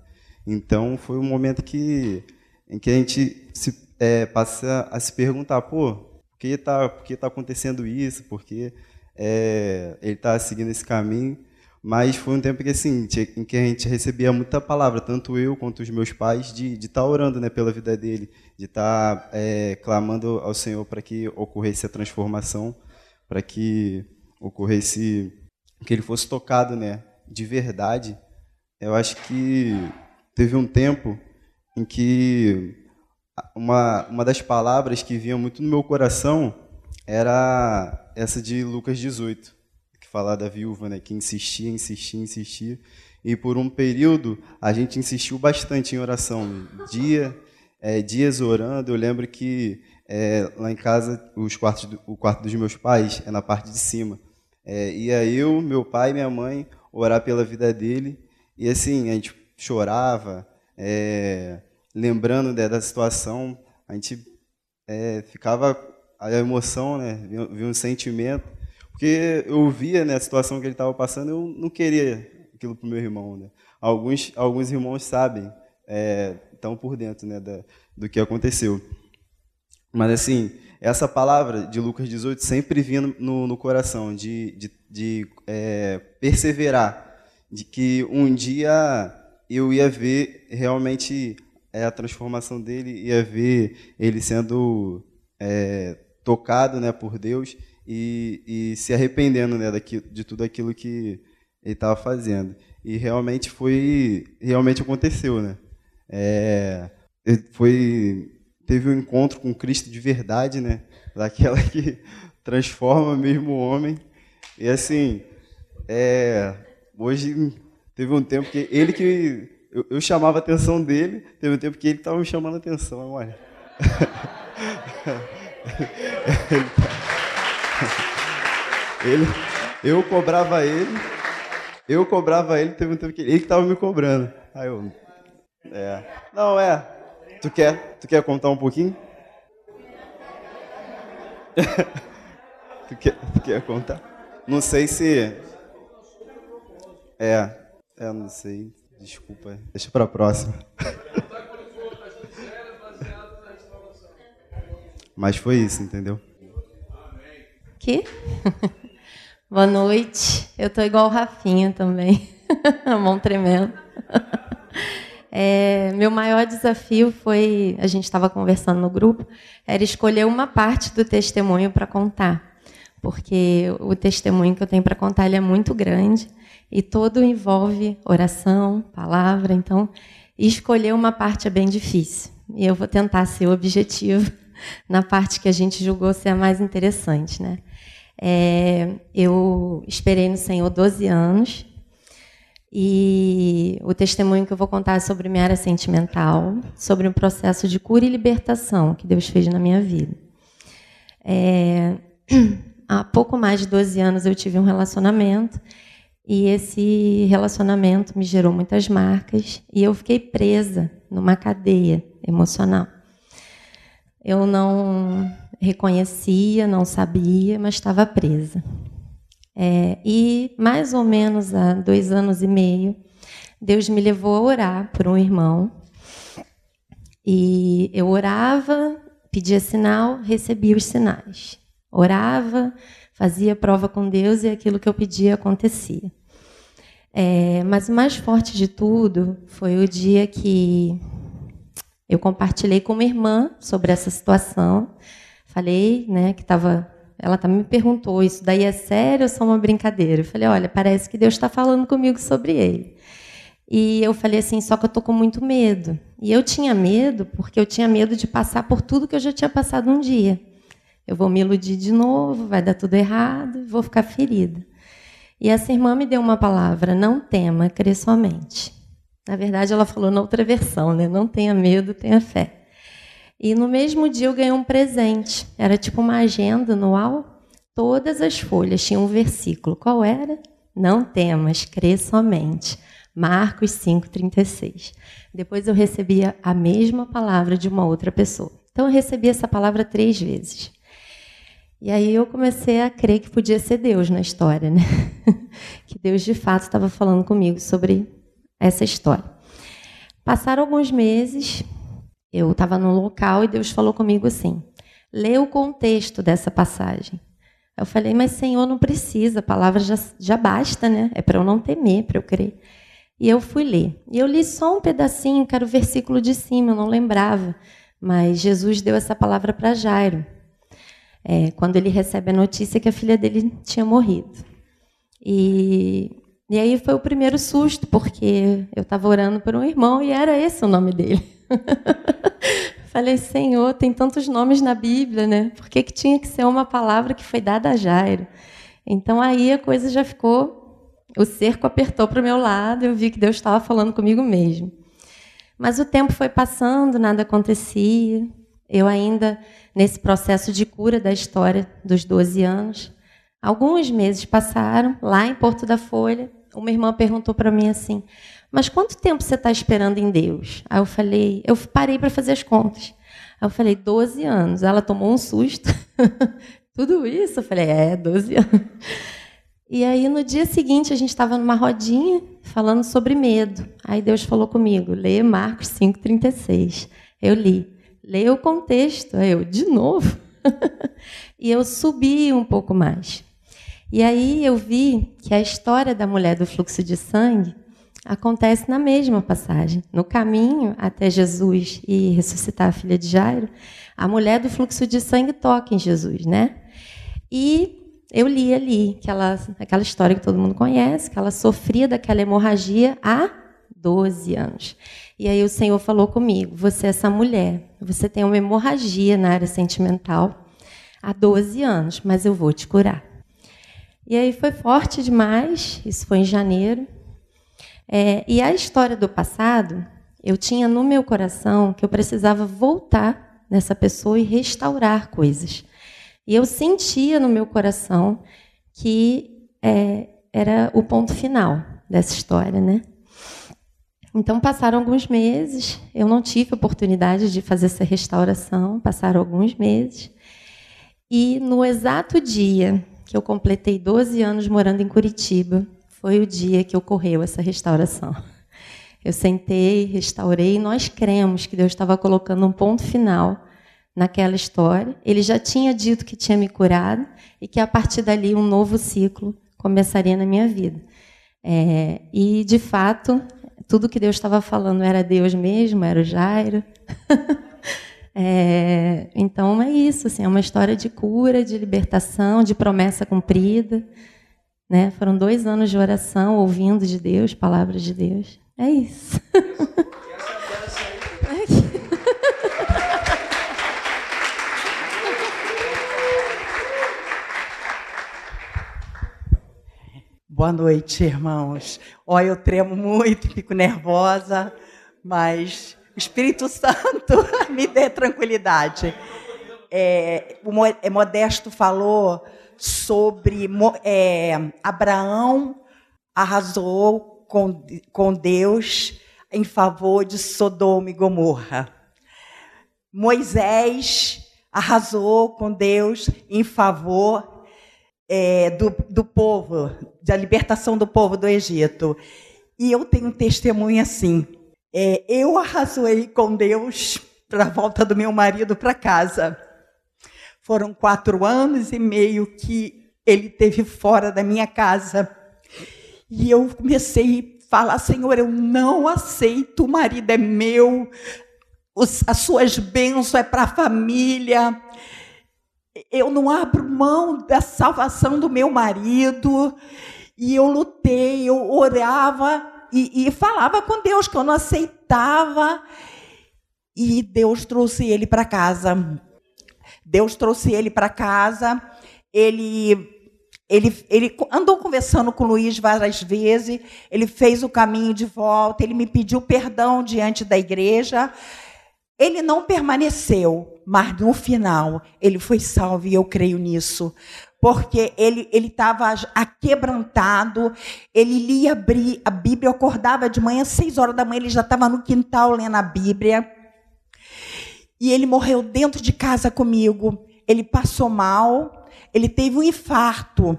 Então foi um momento que em que a gente se, é, passa a se perguntar, pô, por que está por que tá acontecendo isso? Por que é, ele está seguindo esse caminho? Mas foi um tempo que assim, em que a gente recebia muita palavra, tanto eu quanto os meus pais, de estar tá orando né, pela vida dele, de estar tá, é, clamando ao Senhor para que ocorresse a transformação, para que ocorresse que ele fosse tocado, né, de verdade. Eu acho que teve um tempo em que uma, uma das palavras que vinha muito no meu coração era essa de Lucas 18, que fala da viúva, né, que insistia, insistia, insistia. E por um período a gente insistiu bastante em oração, dia, é, dias orando. Eu lembro que é, lá em casa os quartos do, o quarto dos meus pais é na parte de cima. É, ia eu, meu pai e minha mãe orar pela vida dele. E assim, a gente chorava, é, lembrando né, da situação, a gente é, ficava a emoção, né, vinha, um sentimento, porque eu via né, a situação que ele estava passando, eu não queria aquilo para o meu irmão. Né. Alguns, alguns irmãos sabem, é, estão por dentro né, da, do que aconteceu. Mas assim, essa palavra de Lucas 18 sempre vinha no, no coração, de, de, de é, perseverar, de que um dia eu ia ver realmente é, a transformação dele, ia ver ele sendo é, tocado né, por Deus e, e se arrependendo né, daqui, de tudo aquilo que ele estava fazendo. E realmente foi, realmente aconteceu, né? É, foi, teve um encontro com Cristo de verdade, né? Daquela que transforma mesmo o homem. E assim, é, hoje Teve um tempo que ele que. Eu, eu chamava a atenção dele, teve um tempo que ele estava me chamando a atenção, olha. ele, eu cobrava ele, eu cobrava ele, teve um tempo que ele estava me cobrando. Aí eu. É. Não, é. Tu quer, tu quer contar um pouquinho? tu, quer, tu quer contar? Não sei se. É. É, não sei. Desculpa. Deixa para a próxima. Mas foi isso, entendeu? Que? Boa noite. Eu tô igual o Rafinha também. a mão tremendo. É, meu maior desafio foi, a gente estava conversando no grupo, era escolher uma parte do testemunho para contar, porque o testemunho que eu tenho para contar é muito grande e todo envolve oração, palavra, então escolher uma parte é bem difícil. E eu vou tentar ser objetivo na parte que a gente julgou ser a mais interessante, né? É, eu esperei no Senhor 12 anos e o testemunho que eu vou contar é sobre minha área sentimental, sobre um processo de cura e libertação que Deus fez na minha vida. É, há pouco mais de 12 anos eu tive um relacionamento e esse relacionamento me gerou muitas marcas e eu fiquei presa numa cadeia emocional. Eu não reconhecia, não sabia, mas estava presa. É, e mais ou menos há dois anos e meio, Deus me levou a orar por um irmão. E eu orava, pedia sinal, recebia os sinais. Orava, fazia prova com Deus e aquilo que eu pedia acontecia. É, mas o mais forte de tudo foi o dia que eu compartilhei com uma irmã sobre essa situação. Falei né, que estava ela também me perguntou: isso daí é sério ou só uma brincadeira? Eu falei: olha, parece que Deus está falando comigo sobre ele. E eu falei assim: só que eu estou com muito medo. E eu tinha medo porque eu tinha medo de passar por tudo que eu já tinha passado um dia. Eu vou me iludir de novo, vai dar tudo errado, vou ficar ferida. E essa irmã me deu uma palavra: não tema, crê somente. Na verdade, ela falou na outra versão, né? Não tenha medo, tenha fé. E no mesmo dia eu ganhei um presente. Era tipo uma agenda anual. Todas as folhas tinham um versículo. Qual era? Não temas, crê somente. Marcos 5,36. Depois eu recebia a mesma palavra de uma outra pessoa. Então eu recebi essa palavra três vezes. E aí eu comecei a crer que podia ser Deus na história, né? que Deus de fato estava falando comigo sobre essa história. Passaram alguns meses, eu estava no local e Deus falou comigo assim: lê o contexto dessa passagem. Eu falei, mas Senhor, não precisa, a palavra já, já basta, né? É para eu não temer, para eu crer. E eu fui ler. E eu li só um pedacinho, que era o versículo de cima, eu não lembrava. Mas Jesus deu essa palavra para Jairo, é, quando ele recebe a notícia que a filha dele tinha morrido. E, e aí foi o primeiro susto, porque eu estava orando por um irmão e era esse o nome dele. Falei, Senhor, tem tantos nomes na Bíblia, né? Por que, que tinha que ser uma palavra que foi dada a Jairo? Então aí a coisa já ficou. O cerco apertou para o meu lado, eu vi que Deus estava falando comigo mesmo. Mas o tempo foi passando, nada acontecia. Eu ainda, nesse processo de cura da história dos 12 anos, alguns meses passaram, lá em Porto da Folha, uma irmã perguntou para mim assim: mas quanto tempo você está esperando em Deus? Aí eu falei, eu parei para fazer as contas. Aí eu falei, 12 anos. Ela tomou um susto. Tudo isso? Eu falei, é, 12 anos. E aí no dia seguinte a gente estava numa rodinha falando sobre medo. Aí Deus falou comigo, lê Marcos 5,36. Eu li. Leia o contexto. Aí eu, de novo? e eu subi um pouco mais. E aí eu vi que a história da mulher do fluxo de sangue acontece na mesma passagem. No caminho até Jesus e ressuscitar a filha de Jairo, a mulher do fluxo de sangue toca em Jesus, né? E eu li ali aquela, aquela história que todo mundo conhece, que ela sofria daquela hemorragia há 12 anos. E aí o Senhor falou comigo: você é essa mulher, você tem uma hemorragia na área sentimental há 12 anos, mas eu vou te curar. E aí foi forte demais, isso foi em janeiro. É, e a história do passado, eu tinha no meu coração que eu precisava voltar nessa pessoa e restaurar coisas. E eu sentia no meu coração que é, era o ponto final dessa história, né? Então passaram alguns meses, eu não tive oportunidade de fazer essa restauração, passaram alguns meses. E no exato dia que eu completei 12 anos morando em Curitiba, foi o dia que ocorreu essa restauração. Eu sentei, restaurei, e nós cremos que Deus estava colocando um ponto final naquela história. Ele já tinha dito que tinha me curado e que a partir dali um novo ciclo começaria na minha vida. É, e, de fato, tudo que Deus estava falando era Deus mesmo, era o Jairo. é, então, é isso. Assim, é uma história de cura, de libertação, de promessa cumprida. Né? Foram dois anos de oração, ouvindo de Deus, palavras de Deus. É isso. Boa noite, irmãos. Olha, eu tremo muito, fico nervosa, mas o Espírito Santo me dê tranquilidade. É, o é, Modesto falou sobre é, Abraão arrasou com, com Deus em favor de Sodoma e Gomorra. Moisés arrasou com Deus em favor é, do, do povo, da libertação do povo do Egito. E eu tenho um testemunho assim. É, eu arrazoei com Deus para a volta do meu marido para casa. Foram quatro anos e meio que ele teve fora da minha casa. E eu comecei a falar, Senhor, eu não aceito, o marido é meu, as suas bênçãos é para a família eu não abro mão da salvação do meu marido. E eu lutei, eu orava e, e falava com Deus que eu não aceitava. E Deus trouxe ele para casa. Deus trouxe ele para casa. Ele ele, ele andou conversando com o Luiz várias vezes, ele fez o caminho de volta, ele me pediu perdão diante da igreja. Ele não permaneceu, mas no final ele foi salvo e eu creio nisso. Porque ele estava aquebrantado, ele lia a Bíblia, eu acordava de manhã, seis horas da manhã, ele já estava no quintal lendo a Bíblia. E ele morreu dentro de casa comigo. Ele passou mal, ele teve um infarto.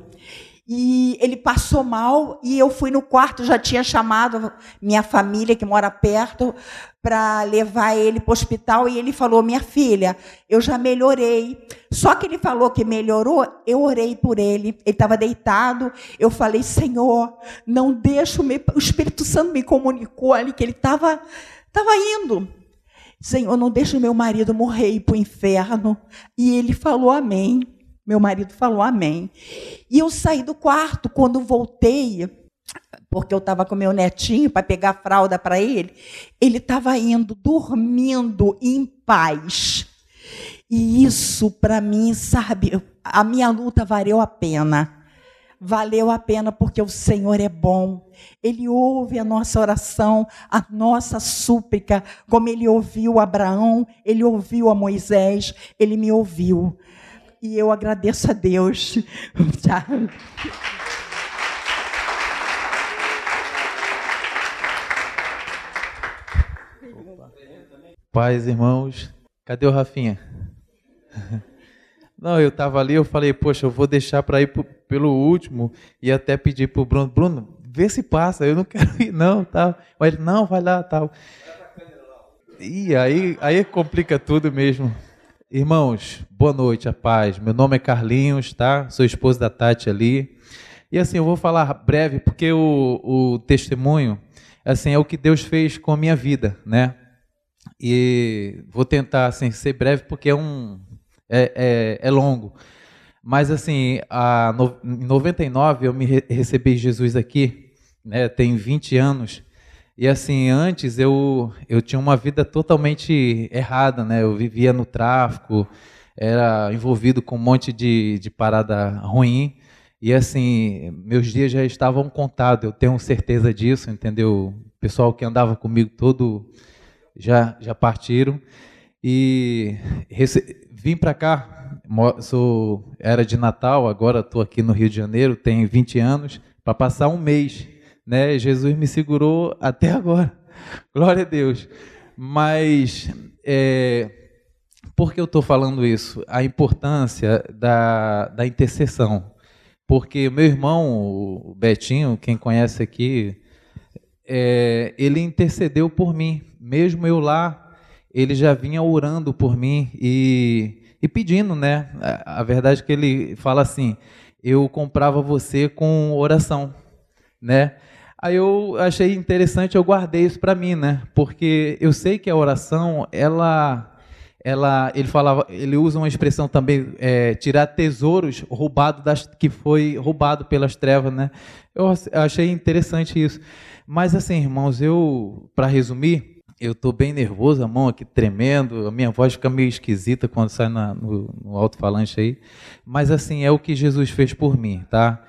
E ele passou mal e eu fui no quarto, já tinha chamado minha família que mora perto para levar ele para o hospital e ele falou: "Minha filha, eu já melhorei". Só que ele falou que melhorou, eu orei por ele. Ele estava deitado, eu falei: "Senhor, não deixa o, o Espírito Santo me comunicou ali que ele estava estava indo. Senhor, não deixa o meu marido morrer e ir para o inferno". E ele falou: "Amém". Meu marido falou amém. E eu saí do quarto quando voltei, porque eu estava com meu netinho para pegar fralda para ele. Ele estava indo, dormindo em paz. E isso, para mim, sabe, a minha luta valeu a pena. Valeu a pena porque o Senhor é bom. Ele ouve a nossa oração, a nossa súplica, como ele ouviu Abraão, ele ouviu a Moisés, ele me ouviu. E eu agradeço a Deus. Paz, irmãos. Cadê o Rafinha? Não, eu estava ali, eu falei, poxa, eu vou deixar para ir pelo último e até pedir para o Bruno, Bruno, vê se passa, eu não quero ir não, tal. Mas ele, não, vai lá, tal. E aí, aí complica tudo mesmo. Irmãos, boa noite, a paz. Meu nome é Carlinhos, tá? Sou esposo da Tati ali. E assim, eu vou falar breve, porque o, o testemunho, assim, é o que Deus fez com a minha vida, né? E vou tentar, assim, ser breve, porque é um... é, é, é longo. Mas, assim, a, no, em 99 eu me re, recebi Jesus aqui, né? Tem 20 anos. E assim, antes eu, eu tinha uma vida totalmente errada, né? Eu vivia no tráfico, era envolvido com um monte de, de parada ruim. E assim, meus dias já estavam contados, eu tenho certeza disso, entendeu? O pessoal que andava comigo todo já, já partiram. E rece... vim para cá, sou, era de Natal, agora estou aqui no Rio de Janeiro, tenho 20 anos, para passar um mês né? Jesus me segurou até agora. Glória a Deus. Mas é, por que eu estou falando isso? A importância da, da intercessão. Porque meu irmão, o Betinho, quem conhece aqui, é, ele intercedeu por mim. Mesmo eu lá, ele já vinha orando por mim e, e pedindo, né? A, verdade é que ele fala assim: eu comprava você com oração né? Aí eu achei interessante, eu guardei isso para mim, né? Porque eu sei que a oração, ela ela, ele falava, ele usa uma expressão também, é, tirar tesouros roubado das, que foi roubado pelas trevas, né? Eu achei interessante isso. Mas assim, irmãos, eu, para resumir, eu estou bem nervoso, a mão aqui tremendo, a minha voz fica meio esquisita quando sai na, no, no alto-falante aí. Mas assim, é o que Jesus fez por mim, tá?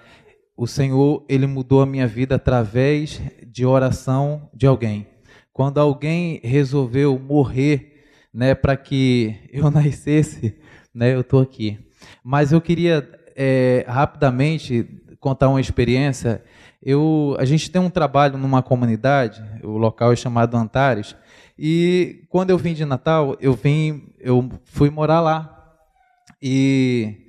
O Senhor, ele mudou a minha vida através de oração de alguém. Quando alguém resolveu morrer né, para que eu nascesse, né, eu estou aqui. Mas eu queria é, rapidamente contar uma experiência. Eu, a gente tem um trabalho numa comunidade, o local é chamado Antares, e quando eu vim de Natal, eu vim, eu fui morar lá. E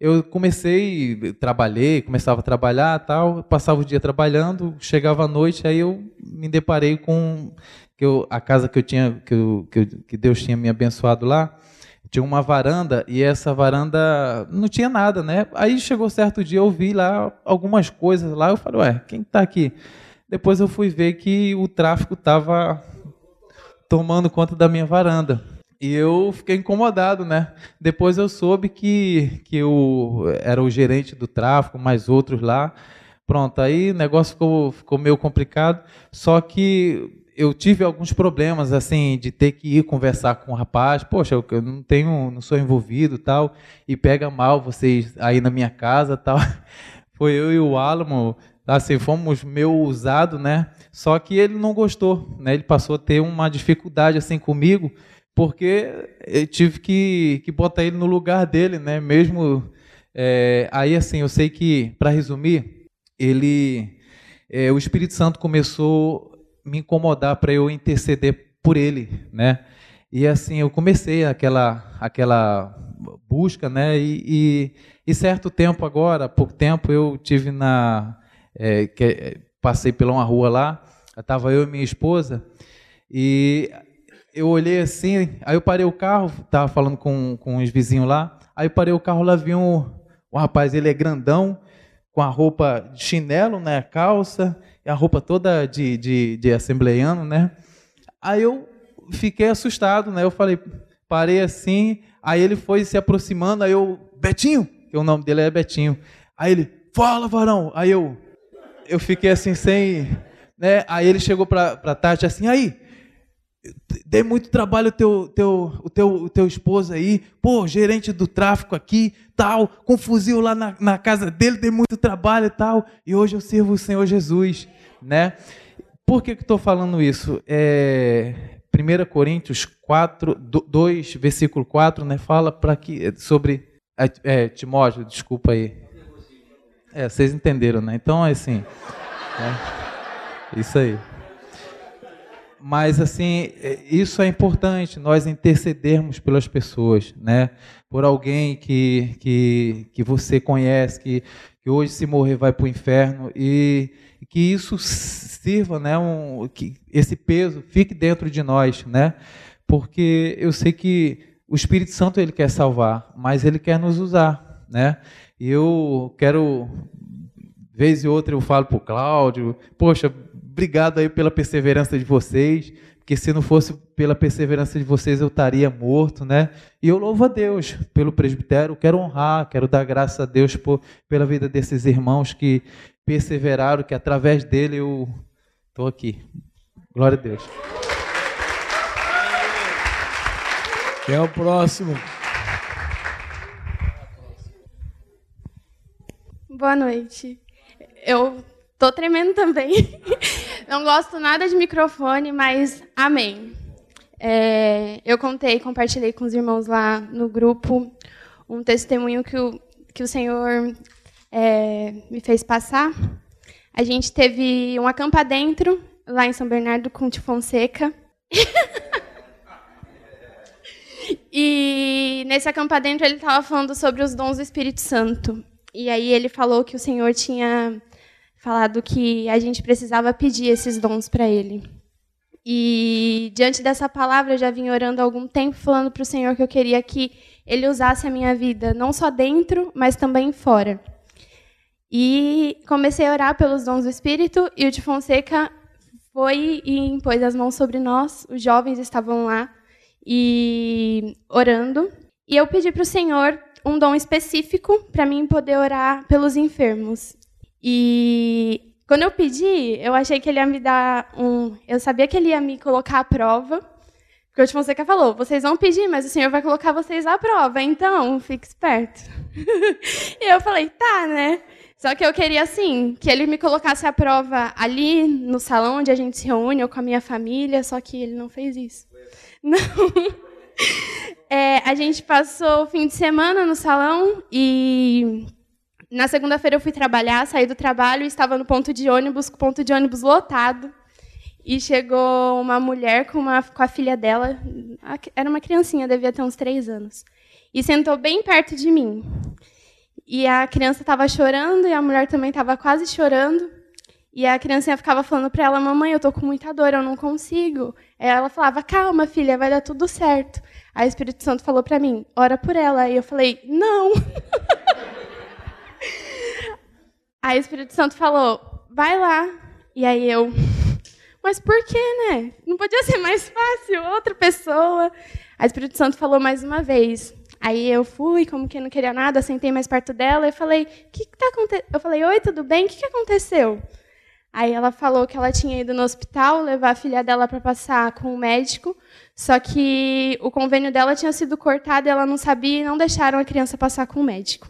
eu comecei, trabalhei, começava a trabalhar, tal, passava o dia trabalhando, chegava à noite, aí eu me deparei com que eu, a casa que eu tinha, que, eu, que, eu, que Deus tinha me abençoado lá, tinha uma varanda e essa varanda não tinha nada, né? Aí chegou certo dia, eu vi lá algumas coisas lá, eu falei, ué, quem está aqui? Depois eu fui ver que o tráfico estava tomando conta da minha varanda. E eu fiquei incomodado, né? Depois eu soube que, que eu era o gerente do tráfico, mais outros lá. Pronto, aí o negócio ficou, ficou meio complicado. Só que eu tive alguns problemas, assim, de ter que ir conversar com o rapaz. Poxa, eu não tenho, não sou envolvido tal, e pega mal vocês aí na minha casa tal. Foi eu e o Alamo, assim, fomos meio usados, né? Só que ele não gostou, né? Ele passou a ter uma dificuldade, assim, comigo, porque eu tive que, que botar ele no lugar dele, né? Mesmo, é, aí, assim, eu sei que, para resumir, ele... É, o Espírito Santo começou me incomodar para eu interceder por ele, né? E assim eu comecei aquela aquela busca, né? E, e, e certo tempo agora, pouco tempo eu tive na é, que, passei pela uma rua lá, estava eu e minha esposa e eu olhei assim, aí eu parei o carro, estava falando com, com os vizinhos lá, aí eu parei o carro, lá vi um, um rapaz, ele é grandão, com a roupa de chinelo, né, calça, a roupa toda de, de, de assembleiano, né? Aí eu fiquei assustado, né? Eu falei, parei assim, aí ele foi se aproximando, aí eu, Betinho, que o nome dele é Betinho. Aí ele, fala, varão. Aí eu, eu fiquei assim sem, né? Aí ele chegou para Tati assim, aí, dei muito trabalho o teu, teu, o teu, o teu esposo aí, pô, gerente do tráfico aqui, tal, com fuzil lá na, na casa dele, dei muito trabalho e tal, e hoje eu sirvo o Senhor Jesus, né? Por que estou falando isso? É, 1 Coríntios 4, 2, versículo 4, né, fala para que sobre é, é, Timóteo, desculpa aí. É, vocês entenderam, né? Então, assim, é, isso aí. Mas assim, é, isso é importante, nós intercedermos pelas pessoas, né? Por alguém que, que, que você conhece, que, que hoje se morrer vai para o inferno e que isso sirva, né? Um, que esse peso fique dentro de nós, né? Porque eu sei que o Espírito Santo ele quer salvar, mas ele quer nos usar, né? E eu quero vez e outra eu falo para o Cláudio, poxa, obrigado aí pela perseverança de vocês, porque se não fosse pela perseverança de vocês eu estaria morto, né? E eu louvo a Deus pelo presbitério, quero honrar, quero dar graças a Deus por, pela vida desses irmãos que perseveraram, que através dele eu estou aqui. Glória a Deus. Quem é o próximo? Boa noite. Eu tô tremendo também. Não gosto nada de microfone, mas amém. É, eu contei, compartilhei com os irmãos lá no grupo um testemunho que o, que o Senhor é, me fez passar. A gente teve um acampa dentro, lá em São Bernardo, com Fonseca. e nesse acampa dentro ele estava falando sobre os dons do Espírito Santo. E aí ele falou que o Senhor tinha falado que a gente precisava pedir esses dons para Ele. E diante dessa palavra, eu já vim orando há algum tempo, falando para o Senhor que eu queria que Ele usasse a minha vida, não só dentro, mas também fora. E comecei a orar pelos dons do Espírito e o de Fonseca foi e impôs as mãos sobre nós. Os jovens estavam lá e orando. E eu pedi para o Senhor um dom específico para mim poder orar pelos enfermos. E quando eu pedi, eu achei que ele ia me dar um. Eu sabia que ele ia me colocar à prova. Porque o de Fonseca falou: vocês vão pedir, mas o Senhor vai colocar vocês à prova. Então, fique esperto. e eu falei: tá, né? Só que eu queria, assim, que ele me colocasse à prova ali no salão onde a gente se reúne, ou com a minha família, só que ele não fez isso. Não. É, a gente passou o fim de semana no salão e na segunda-feira eu fui trabalhar, saí do trabalho e estava no ponto de ônibus, com o ponto de ônibus lotado. E chegou uma mulher com, uma, com a filha dela, era uma criancinha, devia ter uns três anos, e sentou bem perto de mim. E a criança estava chorando e a mulher também estava quase chorando. E a criancinha ficava falando para ela: Mamãe, eu tô com muita dor, eu não consigo. Aí ela falava: Calma, filha, vai dar tudo certo. Aí o Espírito Santo falou para mim: Ora por ela. Aí eu falei: Não. Aí o Espírito Santo falou: Vai lá. E aí eu: Mas por que, né? Não podia ser mais fácil, outra pessoa. Aí o Espírito Santo falou mais uma vez: Aí eu fui, como que não queria nada, sentei mais perto dela e falei: "O que está acontecendo?" Eu falei: "Oi, tudo bem? O que, que aconteceu?" Aí ela falou que ela tinha ido no hospital levar a filha dela para passar com o médico, só que o convênio dela tinha sido cortado ela não sabia e não deixaram a criança passar com o médico.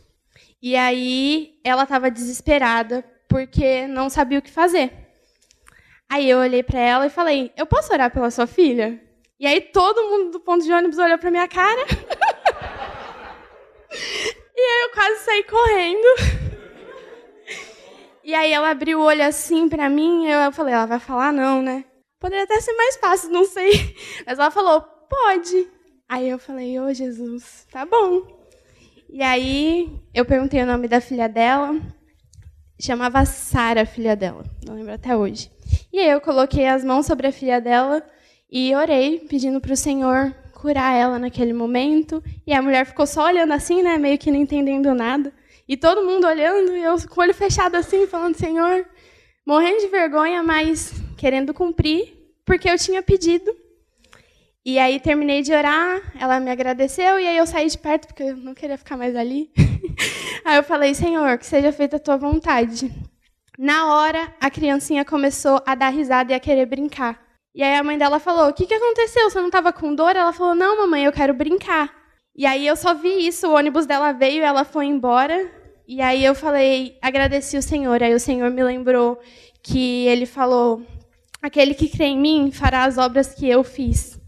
E aí ela estava desesperada porque não sabia o que fazer. Aí eu olhei para ela e falei: "Eu posso orar pela sua filha?" E aí todo mundo do ponto de ônibus olhou para minha cara. E aí eu quase saí correndo. E aí ela abriu o olho assim pra mim, eu falei, ela vai falar não, né? Poderia até ser mais fácil, não sei. Mas ela falou, pode. Aí eu falei, ô oh, Jesus, tá bom. E aí eu perguntei o nome da filha dela. Chamava Sara, filha dela. Não lembro até hoje. E aí eu coloquei as mãos sobre a filha dela e orei, pedindo para o Senhor curar ela naquele momento. E a mulher ficou só olhando assim, né, meio que não entendendo nada. E todo mundo olhando, e eu com o olho fechado assim, falando: Senhor, morrendo de vergonha, mas querendo cumprir, porque eu tinha pedido. E aí terminei de orar, ela me agradeceu, e aí eu saí de perto, porque eu não queria ficar mais ali. aí eu falei: Senhor, que seja feita a tua vontade. Na hora, a criancinha começou a dar risada e a querer brincar. E aí a mãe dela falou: O que, que aconteceu? Você não estava com dor? Ela falou: Não, mamãe, eu quero brincar. E aí eu só vi isso, o ônibus dela veio, ela foi embora. E aí eu falei, agradeci o Senhor. Aí o Senhor me lembrou que ele falou: Aquele que crê em mim fará as obras que eu fiz.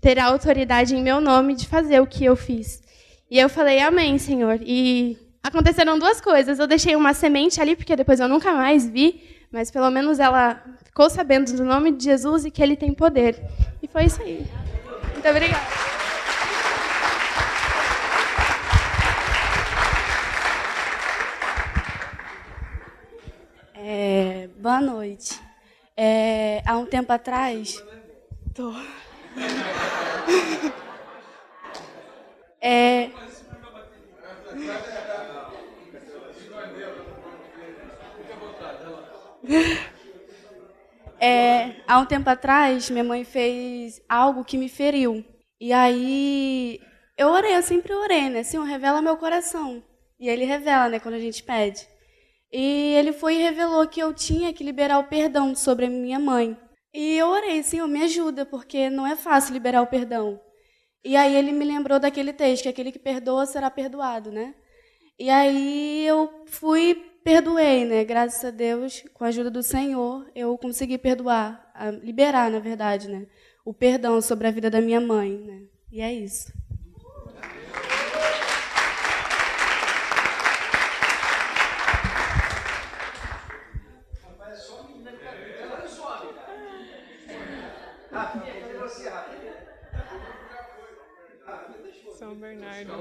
Terá autoridade em meu nome de fazer o que eu fiz. E eu falei: Amém, Senhor. E aconteceram duas coisas. Eu deixei uma semente ali, porque depois eu nunca mais vi, mas pelo menos ela ficou sabendo do nome de Jesus e que ele tem poder. E foi isso aí. Muito obrigada. É, boa noite. É, há um tempo atrás. Tô. É, É, há um tempo atrás, minha mãe fez algo que me feriu. E aí, eu orei, eu sempre orei, né? Senhor, revela meu coração. E ele revela, né, quando a gente pede. E ele foi e revelou que eu tinha que liberar o perdão sobre a minha mãe. E eu orei, Senhor, me ajuda, porque não é fácil liberar o perdão. E aí ele me lembrou daquele texto, que aquele que perdoa será perdoado, né? E aí eu fui perdoei, né? Graças a Deus, com a ajuda do Senhor, eu consegui perdoar, liberar, na verdade, né? O perdão sobre a vida da minha mãe, né? E é isso. São Bernardo.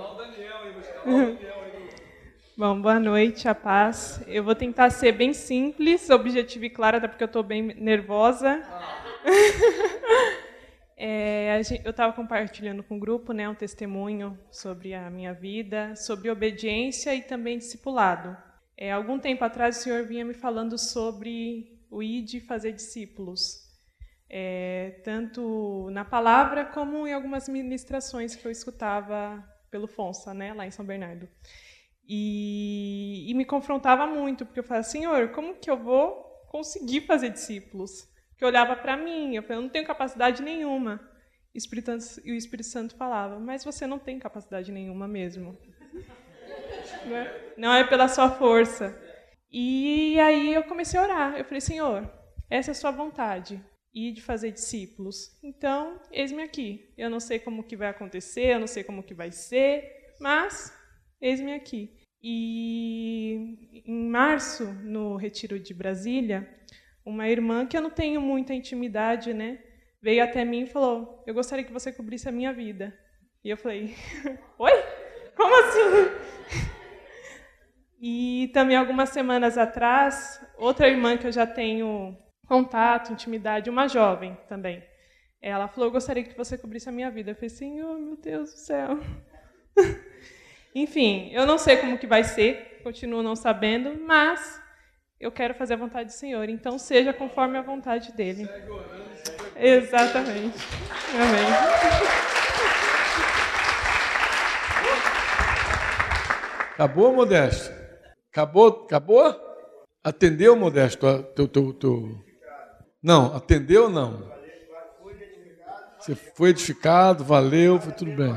Bom, boa noite, a paz. Eu vou tentar ser bem simples, objetiva e clara, até porque eu estou bem nervosa. é, eu estava compartilhando com o grupo né, um testemunho sobre a minha vida, sobre obediência e também discipulado. É, algum tempo atrás o senhor vinha me falando sobre o ID fazer discípulos, é, tanto na palavra como em algumas ministrações que eu escutava pelo Fonsa, né, lá em São Bernardo. E, e me confrontava muito, porque eu falava, Senhor, como que eu vou conseguir fazer discípulos? Eu olhava para mim, eu falei, eu não tenho capacidade nenhuma. E o Espírito Santo falava, mas você não tem capacidade nenhuma mesmo. Não é pela sua força. E aí eu comecei a orar. Eu falei, Senhor, essa é a sua vontade e de fazer discípulos. Então, eis-me aqui. Eu não sei como que vai acontecer, eu não sei como que vai ser, mas eis-me aqui. E em março, no retiro de Brasília, uma irmã que eu não tenho muita intimidade, né, veio até mim e falou: "Eu gostaria que você cobrisse a minha vida". E eu falei: "Oi? Como assim?" E também algumas semanas atrás, outra irmã que eu já tenho contato, intimidade, uma jovem também. Ela falou: Eu gostaria que você cobrisse a minha vida. Eu falei: Senhor, meu Deus do céu. Enfim, eu não sei como que vai ser, continuo não sabendo, mas eu quero fazer a vontade do Senhor. Então, seja conforme a vontade dele. Exatamente. Amém. Acabou, Modesto? Acabou? Acabou? Atendeu, Modesto, não, atendeu ou não? Você foi edificado, valeu, foi tudo bem.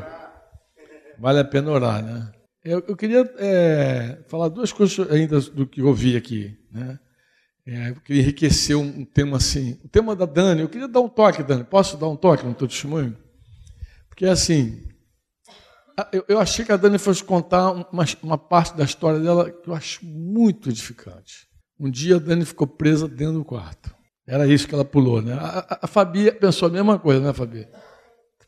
Vale a pena orar, né? Eu, eu queria é, falar duas coisas ainda do que ouvi aqui, né? É, eu queria enriquecer um, um, tema assim. O tema da Dani, eu queria dar um toque, Dani. Posso dar um toque no teu testemunho? Porque assim, eu, eu achei que a Dani fosse contar uma, uma parte da história dela que eu acho muito edificante. Um dia a Dani ficou presa dentro do quarto. Era isso que ela pulou, né? A, a, a Fabi pensou a mesma coisa, né, Fabi?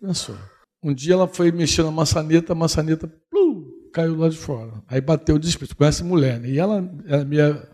Pensou. Um dia ela foi mexer na maçaneta, a maçaneta plum, caiu lá de fora. Aí bateu o desespero. Conhece mulher, né? E ela era é minha,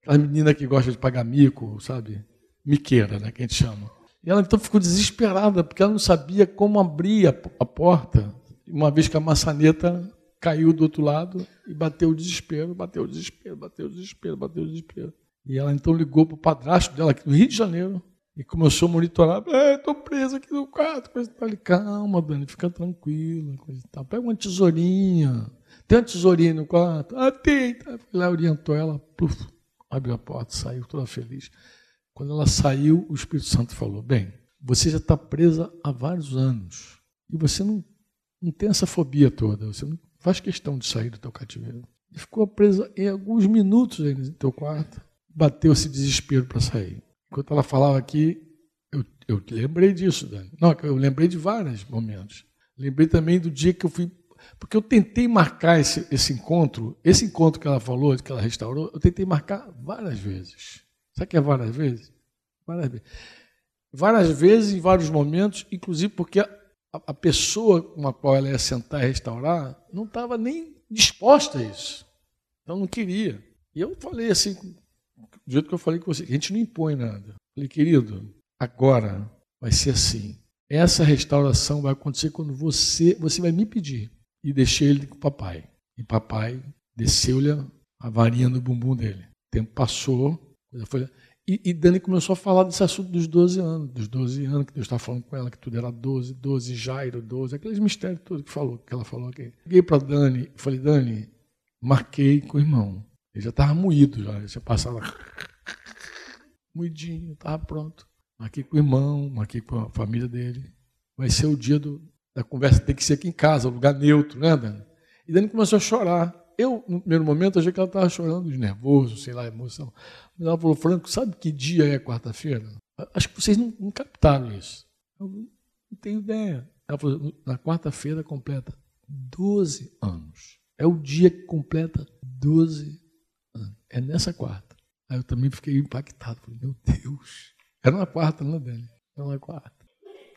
aquela menina que gosta de pagar mico, sabe? Miqueira, né? Que a gente chama. E ela então ficou desesperada, porque ela não sabia como abrir a, a porta, uma vez que a maçaneta caiu do outro lado e bateu o desespero, bateu o desespero, bateu o desespero, bateu o desespero. E ela então ligou para o padrasto dela aqui no Rio de Janeiro e começou a monitorar. Estou presa aqui no quarto. Coisa calma, Dani, fica tranquila. Coisa tal. Pega uma tesourinha. Tem uma tesourinha no quarto? Ah, tem. Tá. Lá, orientou ela. Pluf, abriu a porta, saiu toda feliz. Quando ela saiu, o Espírito Santo falou: Bem, você já está presa há vários anos. E você não, não tem essa fobia toda. Você não faz questão de sair do teu cativeiro. E ficou presa em alguns minutos aí no teu quarto bateu esse desespero para sair. Enquanto ela falava aqui, eu, eu lembrei disso, Dani. Não, eu lembrei de vários momentos. Lembrei também do dia que eu fui. Porque eu tentei marcar esse, esse encontro, esse encontro que ela falou, que ela restaurou, eu tentei marcar várias vezes. Sabe que é várias vezes? Várias vezes. Várias vezes, em vários momentos, inclusive porque a, a pessoa com a qual ela ia sentar e restaurar não estava nem disposta a isso. Então não queria. E eu falei assim, do jeito que eu falei com você, a gente não impõe nada. Falei, querido, agora vai ser assim. Essa restauração vai acontecer quando você, você vai me pedir. E deixei ele com o papai. E papai desceu-lhe a varinha no bumbum dele. O tempo passou, foi, e, e, Dani começou a falar desse assunto dos 12 anos, dos 12 anos que Deus estava falando com ela, que tudo era 12, 12, Jairo, 12, aqueles mistérios todos que, falou, que ela falou aqui. Liguei para Dani, falei, Dani, marquei com o irmão. Ele já estava moído, já, já passava moidinho, estava pronto. Aqui com o irmão, aqui com a família dele. Vai ser o dia do, da conversa, tem que ser aqui em casa, lugar neutro, né, Dani? E Dani começou a chorar. Eu, no primeiro momento, achei que ela estava chorando de nervoso, sei lá, emoção. Mas ela falou, Franco, sabe que dia é quarta-feira? Acho que vocês não, não captaram isso. Eu não tenho ideia. Ela falou, na quarta-feira completa 12 anos. É o dia que completa 12 anos. É nessa quarta. Aí eu também fiquei impactado. Falei, meu Deus. Era uma quarta, não é, Dani? Era uma quarta.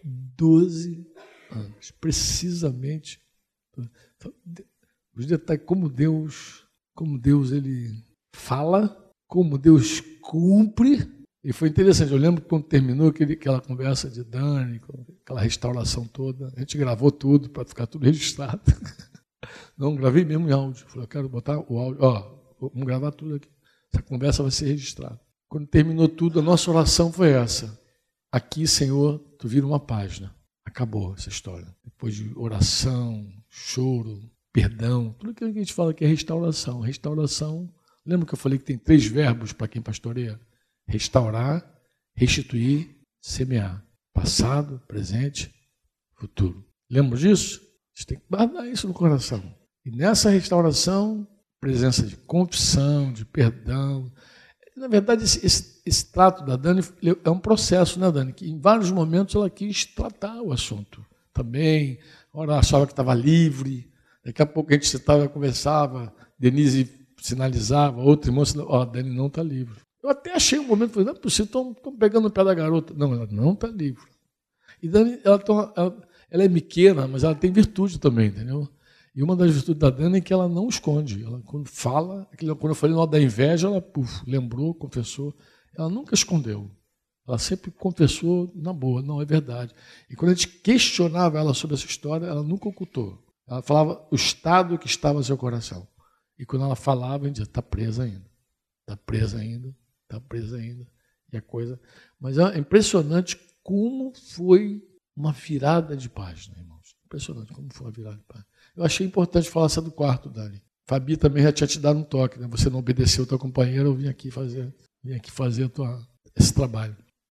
Doze anos. Precisamente. Os detalhes, como Deus, como Deus ele fala, como Deus cumpre. E foi interessante, eu lembro quando terminou aquele, aquela conversa de Dani, aquela restauração toda, a gente gravou tudo para ficar tudo registrado. Não, gravei mesmo em áudio. Falei, eu quero botar o áudio. Ó, vamos gravar tudo aqui. Essa conversa vai ser registrada. Quando terminou tudo, a nossa oração foi essa. Aqui, Senhor, tu vira uma página. Acabou essa história. Depois de oração, choro, perdão, tudo aquilo que a gente fala que é restauração. Restauração, lembra que eu falei que tem três verbos para quem pastoreia? Restaurar, restituir, semear. Passado, presente, futuro. Lembra disso? A gente tem que guardar isso no coração. E nessa restauração, presença de confissão, de perdão. Na verdade, esse, esse, esse, trato da Dani é um processo, né, Dani? Que em vários momentos ela quis tratar o assunto também. Ora, achava que estava livre. Daqui a pouco a gente sentava, conversava, Denise sinalizava, outro irmão sinalizava, ó, oh, Dani não está livre. Eu até achei um momento, falei, não é possível, estão pegando o pé da garota. Não, ela não está livre. E Dani, ela, ela, ela é pequena, mas ela tem virtude também, entendeu? E uma das virtudes da Dani é que ela não esconde. Ela, quando fala, quando eu falei no da inveja, ela puf, lembrou, confessou. Ela nunca escondeu. Ela sempre confessou na boa, não é verdade. E quando a gente questionava ela sobre essa história, ela nunca ocultou. Ela falava o estado que estava no seu coração. E quando ela falava, a gente dizia, está presa ainda. Está presa ainda, está presa ainda. E a coisa. Mas é impressionante como foi uma virada de página, irmãos. Impressionante como foi uma virada de página. Eu achei importante falar essa do quarto, Dani. Fabi também já tinha te dado um toque, né? Você não obedeceu teu companheiro, eu vim aqui fazer, vim aqui fazer tua, esse trabalho.